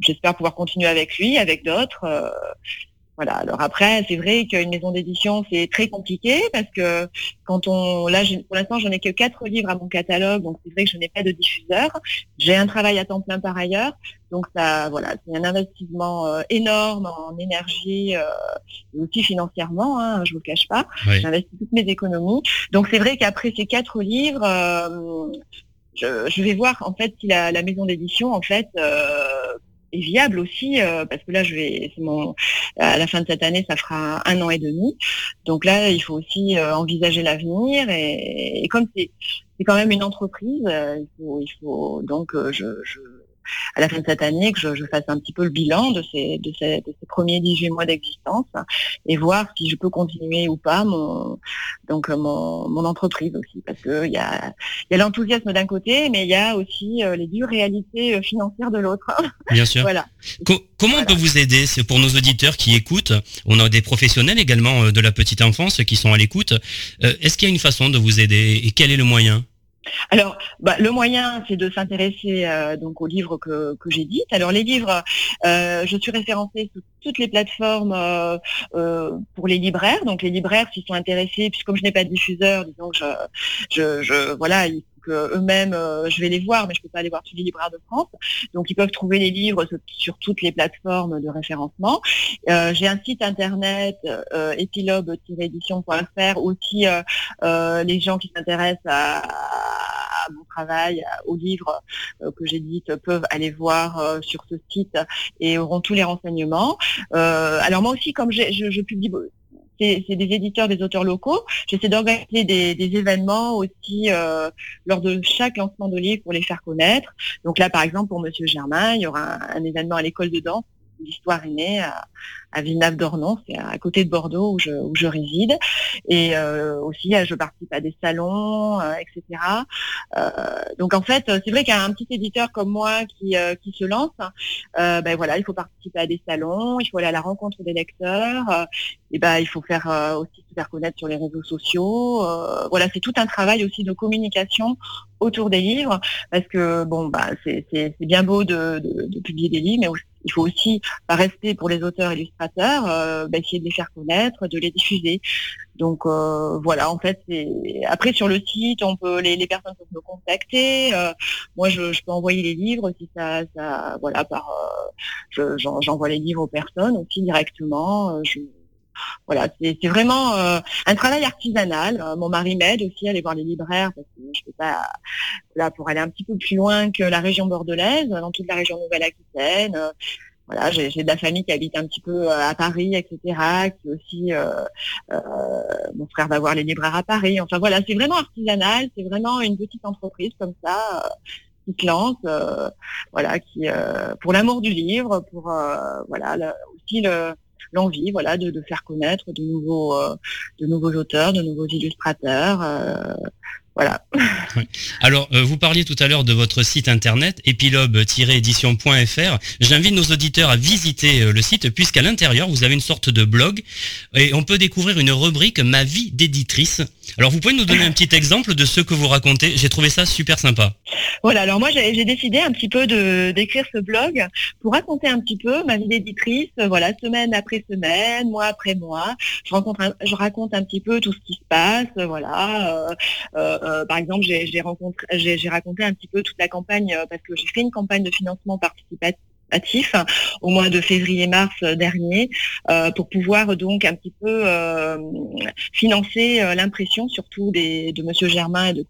j'espère pouvoir continuer avec lui, avec d'autres. Euh, voilà. Alors après, c'est vrai qu'une maison d'édition, c'est très compliqué parce que quand on, là, pour l'instant, je n'ai que quatre livres à mon catalogue, donc c'est vrai que je n'ai pas de diffuseur. J'ai un travail à temps plein par ailleurs, donc ça, voilà, c'est un investissement euh, énorme en énergie euh, et aussi financièrement, hein, je vous le cache pas. Oui. J'ai investi toutes mes économies, donc c'est vrai qu'après ces quatre livres, euh, je, je vais voir en fait si la, la maison d'édition en fait euh, est viable aussi, parce que là, je vais, mon, à la fin de cette année, ça fera un an et demi. Donc là, il faut aussi envisager l'avenir et, comme c'est, quand même une entreprise, il faut, il faut donc je, je à la fin de cette année que je, fasse un petit peu le bilan de ces, de ces, premiers 18 mois d'existence et voir si je peux continuer ou pas mon, donc mon, mon entreprise aussi. Parce qu'il y a, y a l'enthousiasme d'un côté, mais il y a aussi euh, les dures réalités euh, financières de l'autre. Bien sûr. voilà. comment on peut vous aider? C'est pour nos auditeurs qui écoutent. On a des professionnels également euh, de la petite enfance qui sont à l'écoute. Est-ce qu'il y a une façon de vous aider et quel est le moyen? Alors, bah, le moyen, c'est de s'intéresser euh, donc aux livres que, que j'édite. Alors, les livres, euh, je suis référencée sur toutes les plateformes euh, pour les libraires. Donc, les libraires, s'ils sont intéressés, puisque comme je n'ai pas de diffuseur, disons je, je, je voilà, eux-mêmes, euh, je vais les voir, mais je peux pas aller voir tous les libraires de France. Donc ils peuvent trouver les livres sur toutes les plateformes de référencement. Euh, j'ai un site internet euh, épilobe-édition.fr aussi les gens qui s'intéressent à, mon travail, aux livres que j'édite peuvent aller voir sur ce site et auront tous les renseignements. alors moi aussi, comme je, je publie c'est des éditeurs, des auteurs locaux. J'essaie d'organiser des, événements aussi euh, lors de chaque lancement de livre pour les faire connaître. Donc là, par exemple, pour Monsieur Germain, il y aura un événement à l'école de danse l'histoire est née à, Villeneuve-d'Ornon, c'est à côté de Bordeaux où je, réside. Et euh, aussi, je participe à des salons, euh, etc. Euh, donc en fait, c'est vrai qu'un petit éditeur comme moi qui, se lance, ben voilà, il faut participer à des salons, il faut aller à la rencontre des lecteurs, et ben il faut faire aussi se faire connaître sur les réseaux sociaux. voilà, c'est tout un travail aussi de communication autour des livres, parce que bon, bah, c'est bien beau de, de, publier des livres, mais aussi il faut aussi pas rester pour les auteurs illustrateurs, euh, bah, essayer de les faire connaître, de les diffuser. Donc euh, voilà, en fait, après sur le site, on peut les, personnes peuvent me contacter. Euh, moi, je, peux envoyer les livres si ça, voilà, par, j'envoie les livres aux personnes aussi directement. Voilà, c'est vraiment un travail artisanal. mon mari m'aide aussi à aller voir les libraires parce que je peux pas là pour aller un petit peu plus loin que la région bordelaise, dans toute la région Nouvelle-Aquitaine voilà, j'ai de la famille qui habite un petit peu euh, à Paris, etc., qui aussi, euh, euh, mon frère va voir les libraires à Paris. Enfin voilà, c'est vraiment artisanal, c'est vraiment une petite entreprise comme ça qui se lance, voilà, qui pour l'amour du livre, pour voilà aussi le l'envie voilà de, faire connaître de nouveaux de nouveaux auteurs de nouveaux illustrateurs voilà. Alors, euh, vous parliez tout à l'heure de votre site internet, épilobe-édition.fr. J'invite nos auditeurs à visiter euh, le site, puisqu'à l'intérieur, vous avez une sorte de blog, et on peut découvrir une rubrique Ma vie d'éditrice. Alors, vous pouvez nous donner un petit exemple de ce que vous racontez J'ai trouvé ça super sympa. Voilà, alors moi, j'ai décidé un petit peu d'écrire ce blog pour raconter un petit peu ma vie d'éditrice, voilà, semaine après semaine, mois après mois. Je, raconte un petit peu tout ce qui se passe, voilà. Euh, euh, par exemple, j'ai raconté un petit peu toute la campagne euh, parce que j'ai fait une campagne de financement participatif au mois de février-mars dernier euh, pour pouvoir donc un petit peu euh, financer euh, l'impression surtout des, de Monsieur Germain et de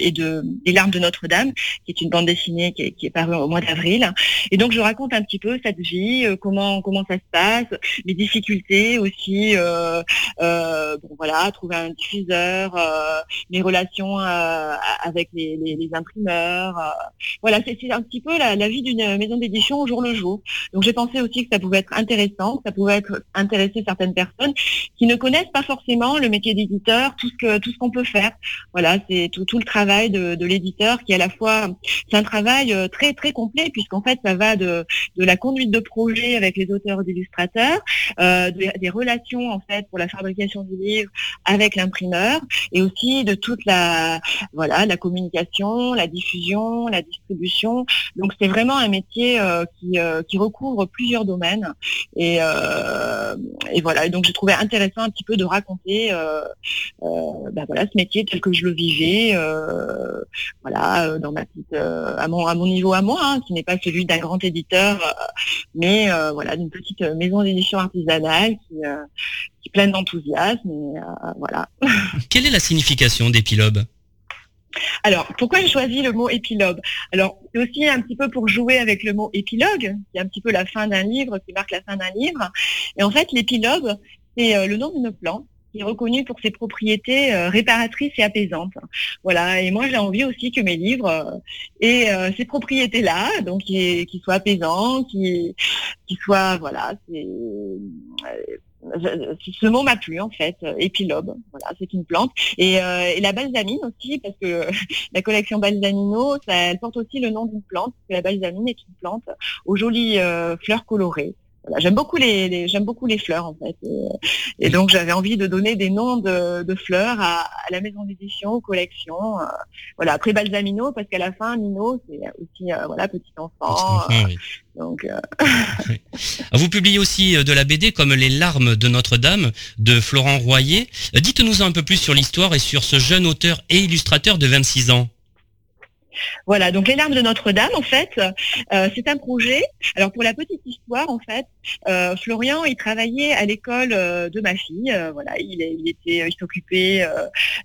et de des larmes de Notre-Dame qui est une bande dessinée qui est, parue au mois d'avril. Et donc je raconte un petit peu cette vie comment comment ça se passe les difficultés aussi bon voilà trouver un diffuseur mes relations avec les, imprimeurs voilà c'est un petit peu la, la vie d'une maison d'édition au le jour. Donc j'ai pensé aussi que ça pouvait être intéressant, ça pouvait intéresser certaines personnes qui ne connaissent pas forcément le métier d'éditeur, tout ce que tout ce qu'on peut faire. Voilà, c'est tout, le travail de, l'éditeur qui à la fois c'est un travail euh, très très complet puisqu'en fait ça va de, de la conduite de projet avec les auteurs et illustrateurs, euh, des relations en fait pour la fabrication du livre avec l'imprimeur et aussi de toute la voilà la communication, la diffusion, la distribution. Donc c'est vraiment un métier euh, qui euh, qui, recouvre plusieurs domaines. Et, euh, et voilà. Et donc j'ai trouvé intéressant un petit peu de raconter euh, ben voilà ce métier tel que je le vivais, voilà, dans ma petite, à mon niveau à moi, hein, qui n'est pas celui d'un grand éditeur, mais voilà d'une petite maison d'édition artisanale qui est pleine d'enthousiasme. voilà. Quelle est la signification d'Epilobe? Alors, pourquoi j'ai choisi le mot épilogue? Alors, c'est aussi un petit peu pour jouer avec le mot épilogue, qui est un petit peu la fin d'un livre, qui marque la fin d'un livre. Et en fait, l'épilogue, c'est euh, le nom d'une plante qui est reconnue pour ses propriétés euh, réparatrices et apaisantes. Voilà, et moi j'ai envie aussi que mes livres euh, aient ces propriétés-là, donc qui, soient apaisants, qui, qui soient, voilà, ce mot m'a plu en fait, euh, épilobe, voilà, c'est une plante. Et, euh, la balsamine aussi, parce que la collection balsamino, ça, elle porte aussi le nom d'une plante, parce que la balsamine est une plante aux jolies euh, fleurs colorées j'aime beaucoup les, j'aime beaucoup les fleurs en fait. Et, donc j'avais envie de donner des noms de, fleurs à, la maison d'édition, aux collections. Euh, voilà. Après Balsamino, parce qu'à la fin, Mino, c'est aussi euh, voilà petit enfant. Euh, donc. Vous publiez aussi de la BD comme Les larmes de Notre-Dame de Florent Royer. Dites-nous un peu plus sur l'histoire et sur ce jeune auteur et illustrateur de 26 ans. Voilà, donc les larmes de Notre-Dame, en fait, euh, c'est un projet. Alors pour la petite histoire, en fait, euh, Florian, il travaillait à l'école euh, de ma fille. voilà, il, était, s'occupait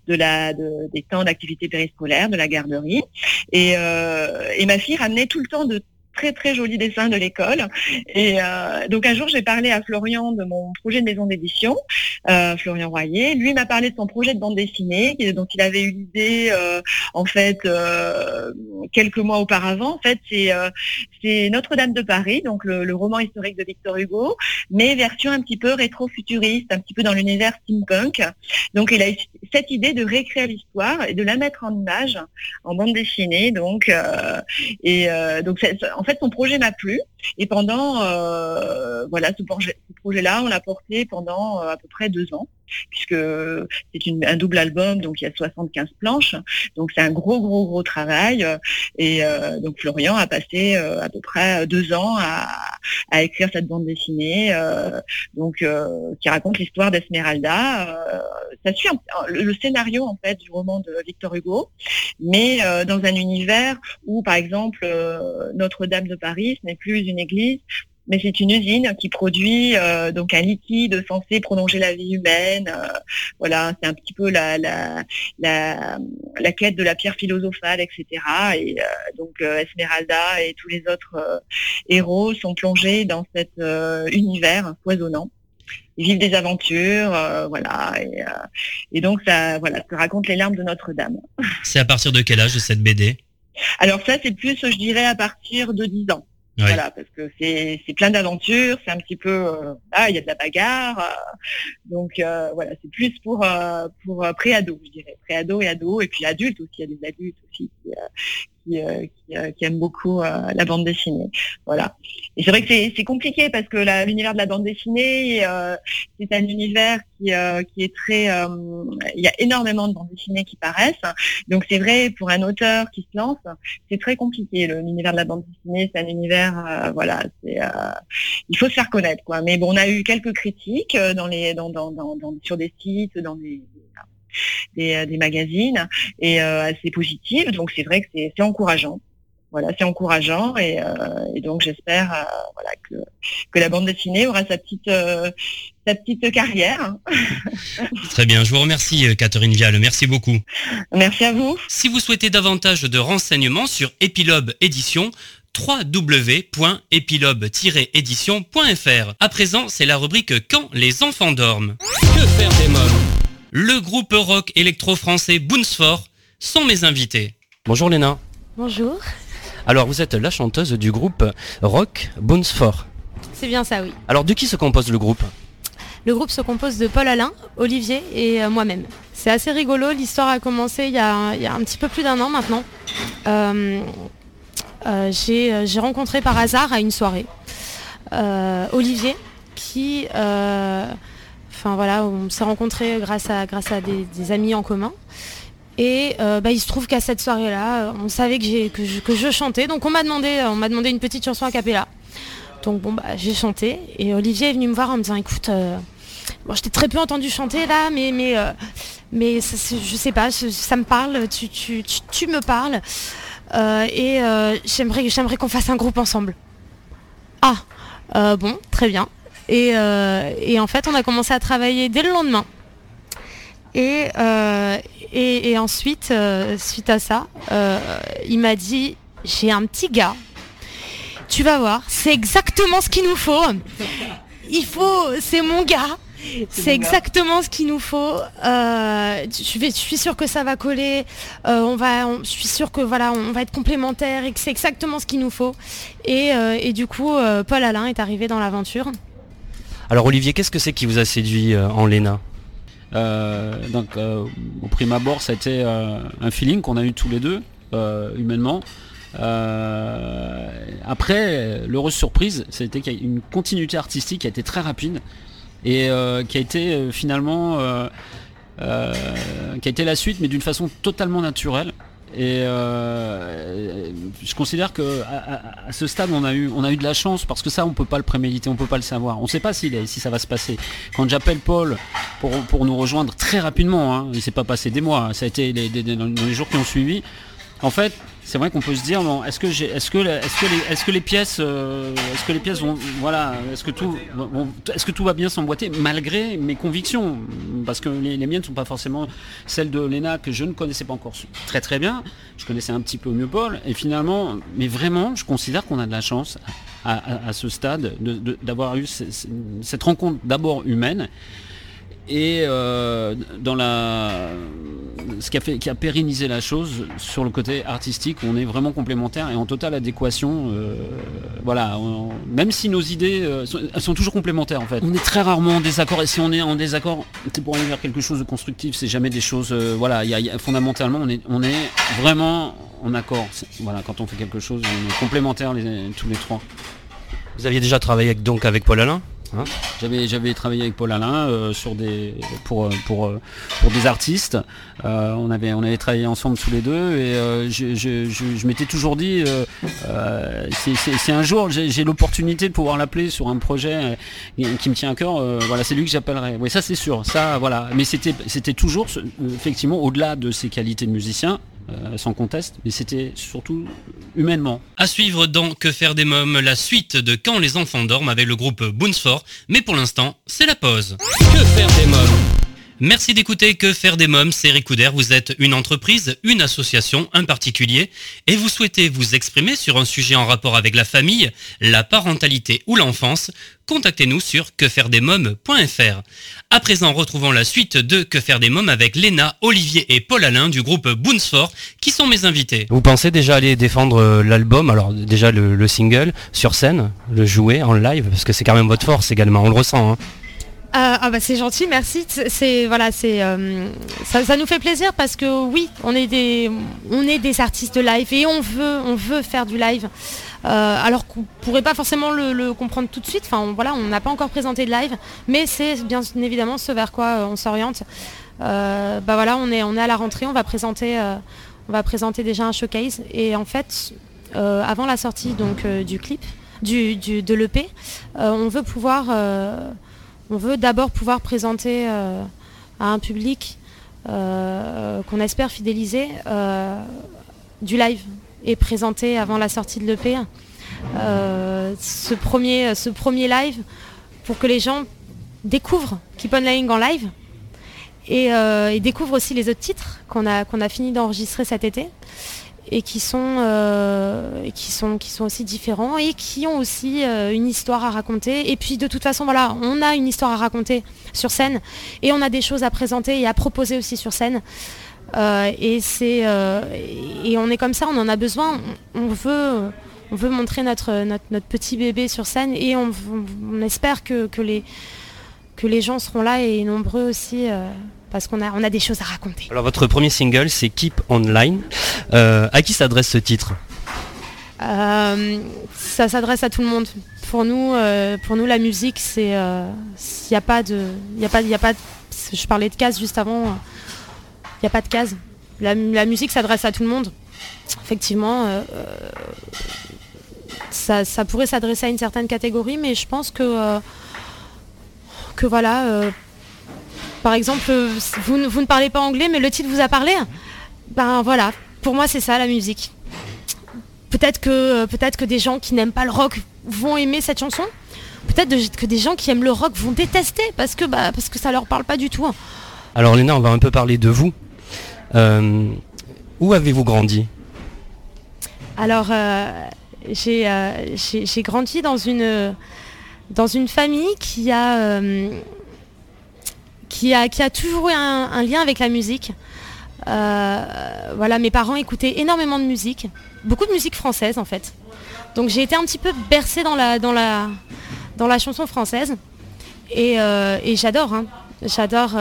de la, des temps d'activité périscolaire, de la garderie, et ma fille ramenait tout le temps de très très joli dessin de l'école. Et euh, donc un jour j'ai parlé à Florian de mon projet de maison d'édition, euh, Florian Royer. Lui m'a parlé de son projet de bande dessinée dont il avait eu l'idée euh, en fait quelques mois auparavant. En fait c'est Notre-Dame de Paris, donc le, roman historique de Victor Hugo, mais version un petit peu rétro-futuriste, un petit peu dans l'univers steampunk. Donc il a cette idée de réécrire l'histoire et de la mettre en image, en bande dessinée. Donc et donc fait, son projet m'a plu. Et pendant, euh, voilà, ce, projet-là, on l'a porté pendant euh, à peu près deux ans, puisque c'est un double album, donc il y a 75 planches. Donc c'est un gros, gros, gros travail. Et euh, donc Florian a passé à peu près deux ans à, écrire cette bande dessinée, donc qui raconte l'histoire d'Esmeralda. Ça suit le, scénario en fait du roman de Victor Hugo, mais dans un univers où, par exemple, Notre-Dame de Paris, ce n'est plus une église, mais c'est une usine qui produit euh, donc un liquide censé prolonger la vie humaine. Euh, voilà, c'est un petit peu la, la, la, quête de la pierre philosophale, etc. Et euh, donc Esmeralda et tous les autres héros sont plongés dans cet univers foisonnant. Vivent des aventures, voilà, et, et, donc ça, voilà, ça raconte les larmes de Notre-Dame. C'est à partir de quel âge cette BD Alors ça, c'est plus, je dirais, à partir de 10 ans. Voilà, parce que c'est plein d'aventures, c'est un petit peu euh, il y a de la bagarre, euh, donc euh, voilà, c'est plus pour pour pré-ado, je dirais, pré-ado et ado, et puis adultes aussi, il y a des adultes aussi qui, qui, qui, aiment beaucoup la bande dessinée. Voilà. Et c'est vrai que c'est compliqué parce que l'univers de la bande dessinée, c'est un univers qui, qui est très, il y a énormément de bandes dessinées qui paraissent. Donc c'est vrai pour un auteur qui se lance, c'est très compliqué. L'univers de la bande dessinée, c'est un univers, voilà, c'est, il faut se faire connaître, quoi. Mais bon, on a eu quelques critiques dans les, dans, dans, sur des sites, dans des des, des, magazines et assez positives. Donc c'est vrai que c'est encourageant voilà, c'est encourageant et, euh, donc j'espère euh, voilà, que, que, la bande dessinée aura sa petite, euh, sa petite carrière. Très bien, je vous remercie Catherine Vial, merci beaucoup. Merci à vous. Si vous souhaitez davantage de renseignements sur Epilobe Édition, www.epilobe-édition.fr. À présent, c'est la rubrique Quand les enfants dorment. Que faire des mômes? Le groupe rock électro français Boonsfort sont mes invités. Bonjour Léna. Bonjour. Alors, vous êtes la chanteuse du groupe rock Bones C'est bien ça, oui. Alors, de qui se compose le groupe? Le groupe se compose de Paul Alain, Olivier et euh, moi-même. C'est assez rigolo, l'histoire a commencé il y a, un petit peu plus d'un an maintenant. Euh, euh, j'ai rencontré par hasard à une soirée Olivier qui... Enfin voilà, on s'est rencontrés grâce à, des amis en commun. Et euh, bah, il se trouve qu'à cette soirée-là, euh, on savait que, je, chantais. Donc on m'a demandé, euh, on m'a demandé une petite chanson a cappella. Donc bon bah j'ai chanté. Et Olivier est venu me voir en me disant écoute, bon, je t'ai très peu entendu chanter là, mais mais mais je sais pas, ça me parle, tu, tu, me parles. et j'aimerais j'aimerais qu'on fasse un groupe ensemble. Ah bon, très bien. Et, et en fait on a commencé à travailler dès le lendemain. Et, et, ensuite, suite à ça, il m'a dit, j'ai un petit gars, tu vas voir, c'est exactement ce qu'il nous faut. Il faut, c'est mon gars. C'est exactement ce qu'il nous faut. Euh, je, suis sûre que ça va coller. Euh, on va, je suis sûre que voilà, on va être complémentaires et que c'est exactement ce qu'il nous faut. Et, euh, du coup, Paul Alain est arrivé dans l'aventure. Alors Olivier, qu'est-ce que c'est qui vous a séduit en Léna? Donc, au prime abord, ça a été un feeling qu'on a eu tous les deux, humainement. après, l'heureuse surprise, c'était qu'il y a une continuité artistique qui a été très rapide et euh, qui a été euh, finalement euh, qui a été la suite mais d'une façon totalement naturelle. Et je considère que à, ce stade on a eu on a eu de la chance parce que ça on peut pas le préméditer, on peut pas le savoir. On ne sait pas si, ça va se passer. Quand j'appelle Paul pour, pour, nous rejoindre très rapidement, hein, il s'est pas passé des mois, ça a été dans les jours qui ont suivi. En fait, c'est vrai qu'on peut se dire est-ce que les pièces vont voilà est-ce que tout va bien s'emboîter malgré mes convictions? Parce que les, miennes ne sont pas forcément celles de Léna que je ne connaissais pas encore très très bien. Je connaissais un petit peu mieux Paul. Et finalement mais vraiment je considère qu'on a de la chance à, ce stade d'avoir eu cette rencontre d'abord humaine et euh, dans la ce qui a fait qui a pérennisé la chose sur le côté artistique on est vraiment complémentaires et en totale adéquation euh, voilà même si nos idées euh, sont, toujours complémentaires en fait. On est très rarement en désaccord et si on est en désaccord c'est pour aller vers quelque chose de constructif c'est jamais des choses voilà il fondamentalement on est on est vraiment en accord. Voilà quand on fait quelque chose on est complémentaires tous les trois. Vous aviez déjà travaillé donc avec Paul Alain? Hein j'avais travaillé avec Paul Alain euh, sur des pour euh, euh, des artistes. on avait travaillé ensemble tous les deux et je, m'étais toujours dit c'est un jour j'ai l'opportunité de pouvoir l'appeler sur un projet qui me tient à cœur. voilà c'est lui que j'appellerai. Oui ça c'est sûr ça voilà mais c'était toujours effectivement au-delà de ses qualités de musicien euh, sans conteste, mais c'était surtout humainement. À suivre dans Que faire des mômes, la suite de Quand les enfants dorment avec le groupe Boonsfort, mais pour l'instant, c'est la pause. Que faire des mômes? Merci d'écouter Que faire des mômes, c'est Ricoudère. Vous êtes une entreprise, une association, un particulier, et vous souhaitez vous exprimer sur un sujet en rapport avec la famille, la parentalité ou l'enfance? Contactez-nous sur quefairedesmômes.fr. À présent, retrouvons la suite de Que faire des mômes avec Léna, Olivier et Paul Alain du groupe Boonsfort, qui sont mes invités. Vous pensez déjà aller défendre euh, l'album, alors déjà le, single, sur scène, le jouer en live, parce que c'est quand même votre force également, on le ressent. Hein. Euh, ah bah c'est gentil, merci. C'est voilà, euh, ça, nous fait plaisir parce que oui, on est des on est artistes live et on veut faire du live. Euh, alors qu'on pourrait pas forcément le, comprendre tout de suite. On n'a pas encore présenté de live, mais c'est bien évidemment ce vers quoi on s'oriente. bah voilà, on est à la rentrée, on va présenter déjà un showcase et en fait avant la sortie du clip de l'EP, on veut pouvoir on veut d'abord pouvoir présenter euh, à un public euh, qu'on espère fidéliser euh, du live et présenter avant la sortie de l'EP ce, premier, live pour que les gens découvrent Keep On Lying en live et, découvrent aussi les autres titres qu'on a fini d'enregistrer cet été et qui sont, euh, qui sont, qui sont aussi différents et qui ont aussi euh, une histoire à raconter. Et puis de toute façon, voilà, on a une histoire à raconter sur scène et on a des choses à présenter et à proposer aussi sur scène. Euh, et c'est et on est comme ça, on en a besoin. On veut, on veut montrer notre, notre, petit bébé sur scène et on, espère que, que, les, que les gens seront là et nombreux aussi parce qu'on a, on a des choses à raconter. Alors votre premier single c'est Keep Online. Euh, à qui s'adresse ce titre? Euh, Ça s'adresse à tout le monde. Pour nous, euh, pour nous la musique c'est, il n'y a pas de, il a pas, il a pas, je parlais de cases juste avant. Il n'y a pas de cases. La, musique s'adresse à tout le monde. Effectivement, ça, ça, pourrait s'adresser à une certaine catégorie, mais je pense que que voilà par exemple, vous, ne parlez pas anglais, mais le titre vous a parlé. Ben voilà, pour moi c'est ça la musique. Peut-être que, peut-être que des gens qui n'aiment pas le rock vont aimer cette chanson. Peut-être que des gens qui aiment le rock vont détester parce que, bah, parce que ça leur parle pas du tout. Alors Léna, on va un peu parler de vous. Euh, où avez-vous grandi? Alors, euh, euh, j'ai grandi dans une, dans une famille qui a, euh, qui a, qui a toujours eu un, lien avec la musique. Euh, voilà, mes parents écoutaient énormément de musique, beaucoup de musique française en fait. Donc j'ai été un petit peu bercée dans la, dans la, dans la chanson française. Et, euh, et j'adore, hein. j'adore.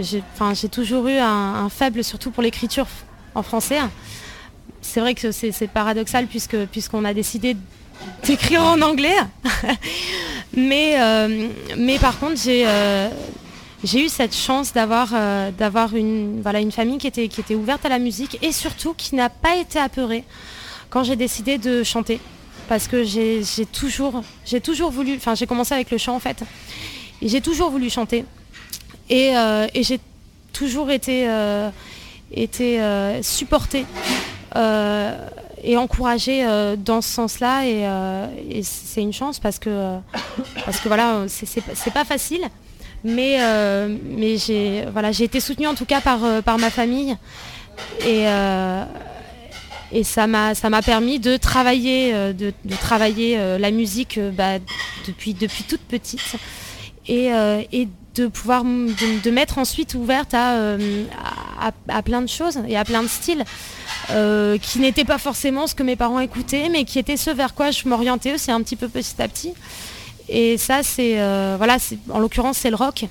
j'ai- toujours eu un, un faible surtout pour l'écriture en français. C'est vrai que c'est paradoxal puisqu'on a décidé d'écrire en anglais. mais, euh, mais par contre, j'ai euh, j'ai eu cette chance d'avoir euh, une, voilà, une famille qui était, qui était ouverte à la musique et surtout qui n'a pas été apeurée quand j'ai décidé de chanter. Parce que j'ai toujours, toujours voulu, enfin j'ai commencé avec le chant en fait, et j'ai toujours voulu chanter. Et, euh, et j'ai toujours été, été supportée et encouragée euh, dans ce sens-là. Et, euh, et c'est une chance parce que, euh, parce que voilà, c'est- pas- facile. Mais, mais j'ai été soutenue en tout cas par, ma famille. Et, ça m'a permis de travailler de, travailler la musique bah, depuis toute petite et, et de pouvoir de, de m'être ensuite ouverte à, euh, à, à plein de choses et à plein de styles euh, qui n'étaient pas forcément ce que mes parents écoutaient mais qui étaient ce vers quoi je m'orientais aussi un petit peu petit à petit et ça c'est euh, en l'occurrence c'est le rock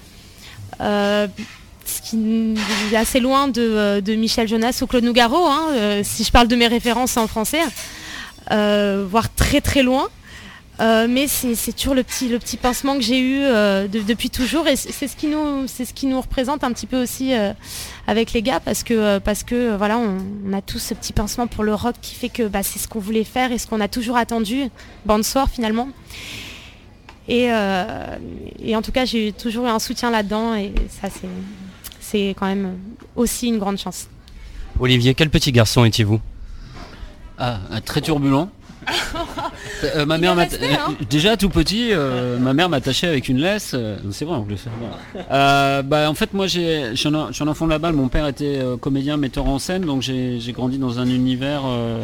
ce qui est assez loin de, de Michel Jonas ou Claude Nougaro, hein, si je parle de mes références en français, voire très très loin. Euh, mais c'est c'est toujours le petit, le petit pincement que j'ai eu euh, de- depuis toujours et c'est ce qui nous c'est ce qui nous représente un petit peu aussi euh, avec les gars parce que euh, parce que voilà on, on a tous ce petit pincement pour le rock qui fait que bah, c'est ce qu'on voulait faire et ce qu'on a toujours attendu bande soir finalement et, euh, et en tout cas j'ai toujours eu un soutien là-dedans et ça c'est c'est quand même aussi une grande chance. Olivier, quel petit garçon étiez-vous? Ah, un très turbulent. Euh, ma mère m'a resté, hein. euh, déjà tout petit, euh, ma mère m'attachait avec une laisse. euh, c'est vrai en plus. Euh, bah, en fait moi j'ai, je suis un, enfant de la balle. Mon père était euh, comédien, metteur en scène, donc j'ai, grandi dans un univers euh,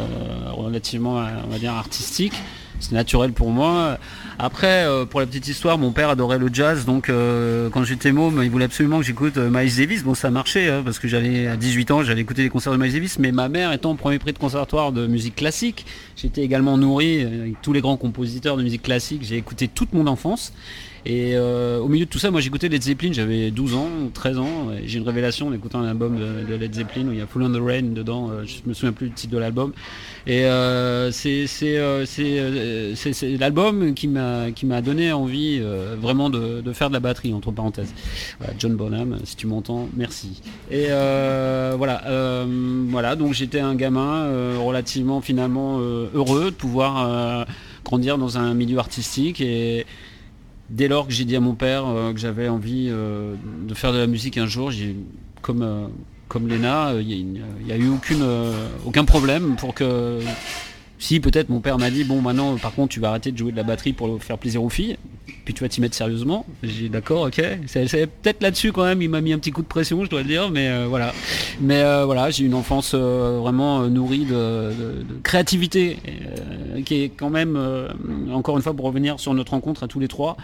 relativement, euh, on va dire artistique. C'est naturel pour moi. Après, euh, pour la petite histoire, mon père adorait le jazz, donc euh, quand j'étais môme, il voulait absolument que j'écoute euh, Miles Davis. Bon, ça marchait, hein, parce que j'allais à 18 ans, j'allais écouter les concerts de Miles Davis, mais ma mère étant premier prix de conservatoire de musique classique, j'étais également nourri euh, avec tous les grands compositeurs de musique classique. J'ai écouté toute mon enfance. Et euh, au milieu de tout ça, moi j'écoutais Led Zeppelin, j'avais 12 ans, 13 ans, et j'ai une révélation en écoutant un album de, Led Zeppelin où il y a Full on the Rain dedans, euh, je me souviens plus du titre de l'album. Et euh, c'est euh, euh, l'album qui m'a donné envie euh, vraiment de, de faire de la batterie, entre parenthèses. Voilà, John Bonham, si tu m'entends, merci. Et voilà, voilà, donc j'étais un gamin relativement finalement heureux de pouvoir grandir dans un milieu artistique et dès lors que j'ai dit à mon père euh, que j'avais envie euh, de faire de la musique un jour, comme euh, Léna, euh, il n'y a, eu aucun problème pour que si peut-être mon père m'a dit bon maintenant par contre tu vas arrêter de jouer de la batterie pour faire plaisir aux filles, puis tu vas t'y mettre sérieusement. J'ai d'accord, ok. C'est peut-être là-dessus quand même, il m'a mis un petit coup de pression, je dois le dire, mais euh, voilà. Mais euh, voilà, j'ai une enfance euh, vraiment nourrie de, créativité, qui est quand même, encore une fois pour revenir sur notre rencontre à tous les trois,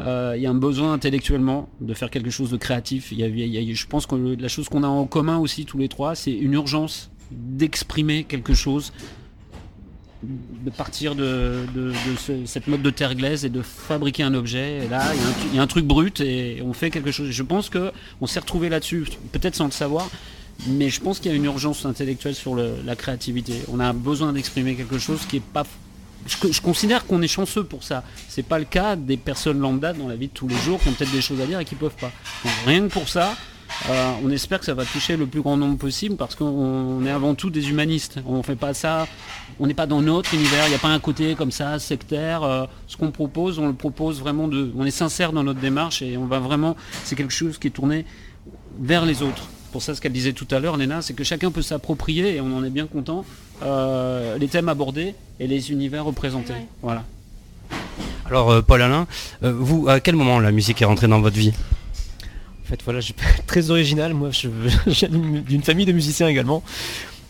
il y a un besoin intellectuellement de faire quelque chose de créatif. Y a- je pense que la chose qu'on a en commun aussi tous les trois, c'est une urgence d'exprimer quelque chose de partir de, de- de ce- cette mode de terre glaise et de fabriquer un objet. Et là, il y, a un, truc brut et on fait quelque chose. Je pense que on s'est retrouvé là-dessus, peut-être sans le savoir, mais je pense qu'il y a une urgence intellectuelle sur la créativité. On a besoin d'exprimer quelque chose qui est pas. Je, considère qu'on est chanceux pour ça. C'est pas le cas des personnes lambda dans la vie de tous les jours qui ont peut-être des choses à dire et qui peuvent pas. Rien que pour ça, euh, on espère que ça va toucher le plus grand nombre possible parce qu'on on est avant tout des humanistes. On fait pas ça, on n'est pas dans notre univers, il n'y a pas un côté comme ça sectaire. Euh, ce qu'on propose, on le propose vraiment de. On est sincère dans notre démarche et on va vraiment. C'est quelque chose qui est tourné vers les autres. Pour ça, ce qu'elle disait tout à l'heure, Léna, c'est que chacun peut s'approprier, et on en est bien content, euh, les thèmes abordés et les univers représentés. Ouais. Voilà. Alors, Paul Alain, vous, à quel moment la musique est rentrée dans votre vie? Fait, voilà, je suis très original. Moi, je, viens d'une- famille de musiciens également.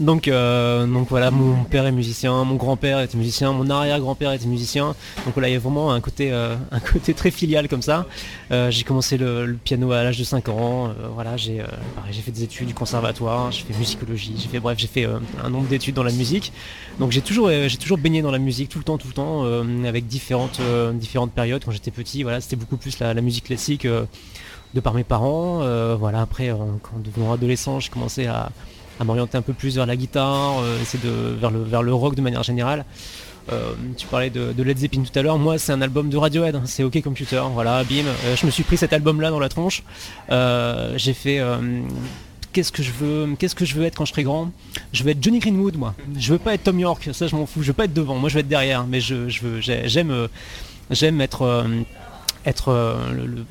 Donc, euh, donc voilà, mon père est musicien, mon grand-père était musicien, mon arrière-grand-père était musicien. Donc voilà, il y a vraiment un côté, euh, un côté très filial comme ça. Euh, j'ai commencé le, piano à l'âge de 5 ans. voilà, j'ai j'ai fait des études du conservatoire, j'ai fait musicologie, j'ai fait bref, j'ai fait un nombre d'études dans la musique. Donc j'ai toujours, j'ai toujours baigné dans la musique tout le temps, tout le temps, avec différentes, différentes périodes. Quand j'étais petit, voilà, c'était beaucoup plus la musique classique. De par mes parents, Euh, voilà. Après, euh, quand devenant adolescent, j'ai commencé à, m'orienter un peu plus vers la guitare, euh, vers le rock de manière générale. Tu parlais de, Led Zeppelin tout à l'heure. Moi, c'est un album de Radiohead. hein. C'est OK Computer. Voilà, bim. Je me suis pris cet album-là dans la tronche. J'ai fait. Qu'est-ce que je veux Qu'est-ce que je veux être quand je serai grand? Je veux être Johnny Greenwood, moi. Je veux pas être Tom York. Ça, je m'en fous. Je veux pas être devant. Moi, je veux être derrière. Mais je, veux. j'ai- J'aime. J'aime être. Être euh,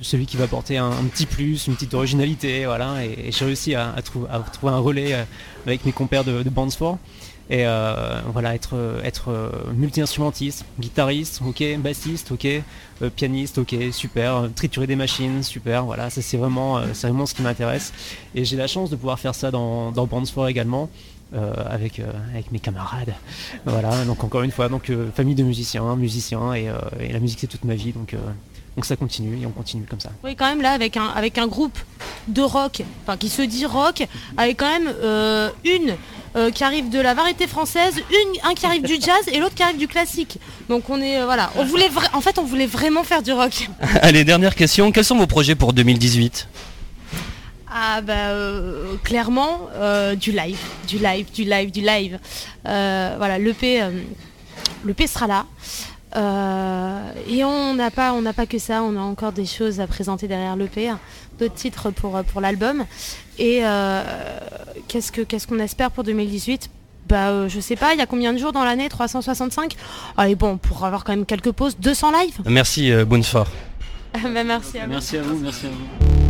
celui qui va apporter un, petit plus, une petite originalité, voilà, et, j'ai réussi à, à trou- à trouver un relais euh, avec mes compères de, de. Et euh, voilà, être, multi-instrumentiste, guitariste, ok, bassiste, ok, pianiste, ok, super, triturer des machines, super, voilà, ça c'est vraiment, ce qui m'intéresse. Et j'ai la chance de pouvoir faire ça dans, dans également. avec, mes camarades. Voilà, donc encore une fois, donc famille de musiciens, musiciens, et, et la musique c'est toute ma vie, donc, donc ça continue et on continue comme ça. Oui, quand même là, avec un, avec un groupe de rock, enfin qui se dit rock, avec quand même euh, une euh, qui arrive de la variété française, une, un qui arrive du jazz et l'autre qui arrive du classique. Donc on est, euh, voilà, on voulait, en fait, on voulait vraiment faire du rock. Allez, dernière question. Quels sont vos projets pour 2018 Ah bah euh, clairement euh, du live, du live, du live, du live. Euh, voilà, l'EP, euh, l'EP sera là. Euh, et on n'a pas, on n'a pas que ça, on a encore des choses à présenter derrière l'EP, hein, d'autres titres pour, euh, pour l'album. Et euh, qu'est-ce que qu'est-ce qu'on espère pour 2018 bah euh, je sais pas, il y a combien de jours dans l'année? 365 Allez bon, pour avoir quand même quelques pauses, 200 live Merci, euh, Bounefort. Bah, Merci à vous. Merci à vous, merci à vous.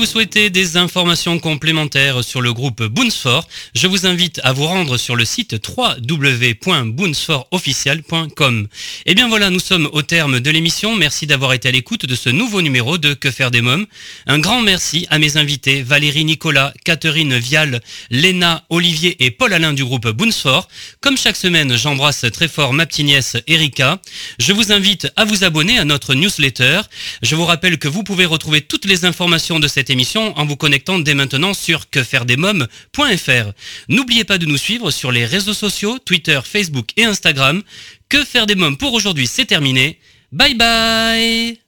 Vous souhaitez des informations complémentaires sur le groupe Boonsfort, je vous invite à vous rendre sur le site www.boonsfortofficial.com. Et bien voilà, nous sommes au terme de l'émission. Merci d'avoir été à l'écoute de ce nouveau numéro de Que faire des mômes. Un grand merci à mes invités Valérie Nicolas, Catherine Vial, Léna, Olivier et Paul Alain du groupe Boonsfort. Comme chaque semaine, j'embrasse très fort ma petite nièce Erika. Je vous invite à vous abonner à notre newsletter. Je vous rappelle que vous pouvez retrouver toutes les informations de cette émission en vous connectant dès maintenant sur quefairedesmoms.fr. N'oubliez pas de nous suivre sur les réseaux sociaux, Twitter, Facebook et Instagram. Que faire des mômes pour aujourd'hui, c'est terminé. Bye bye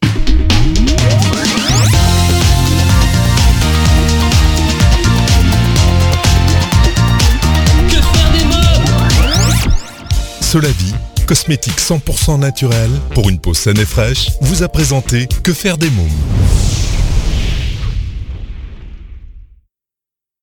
Que faire des mômes? Solavi, cosmétique 100% naturel pour une peau saine et fraîche, vous a présenté Que faire des mômes?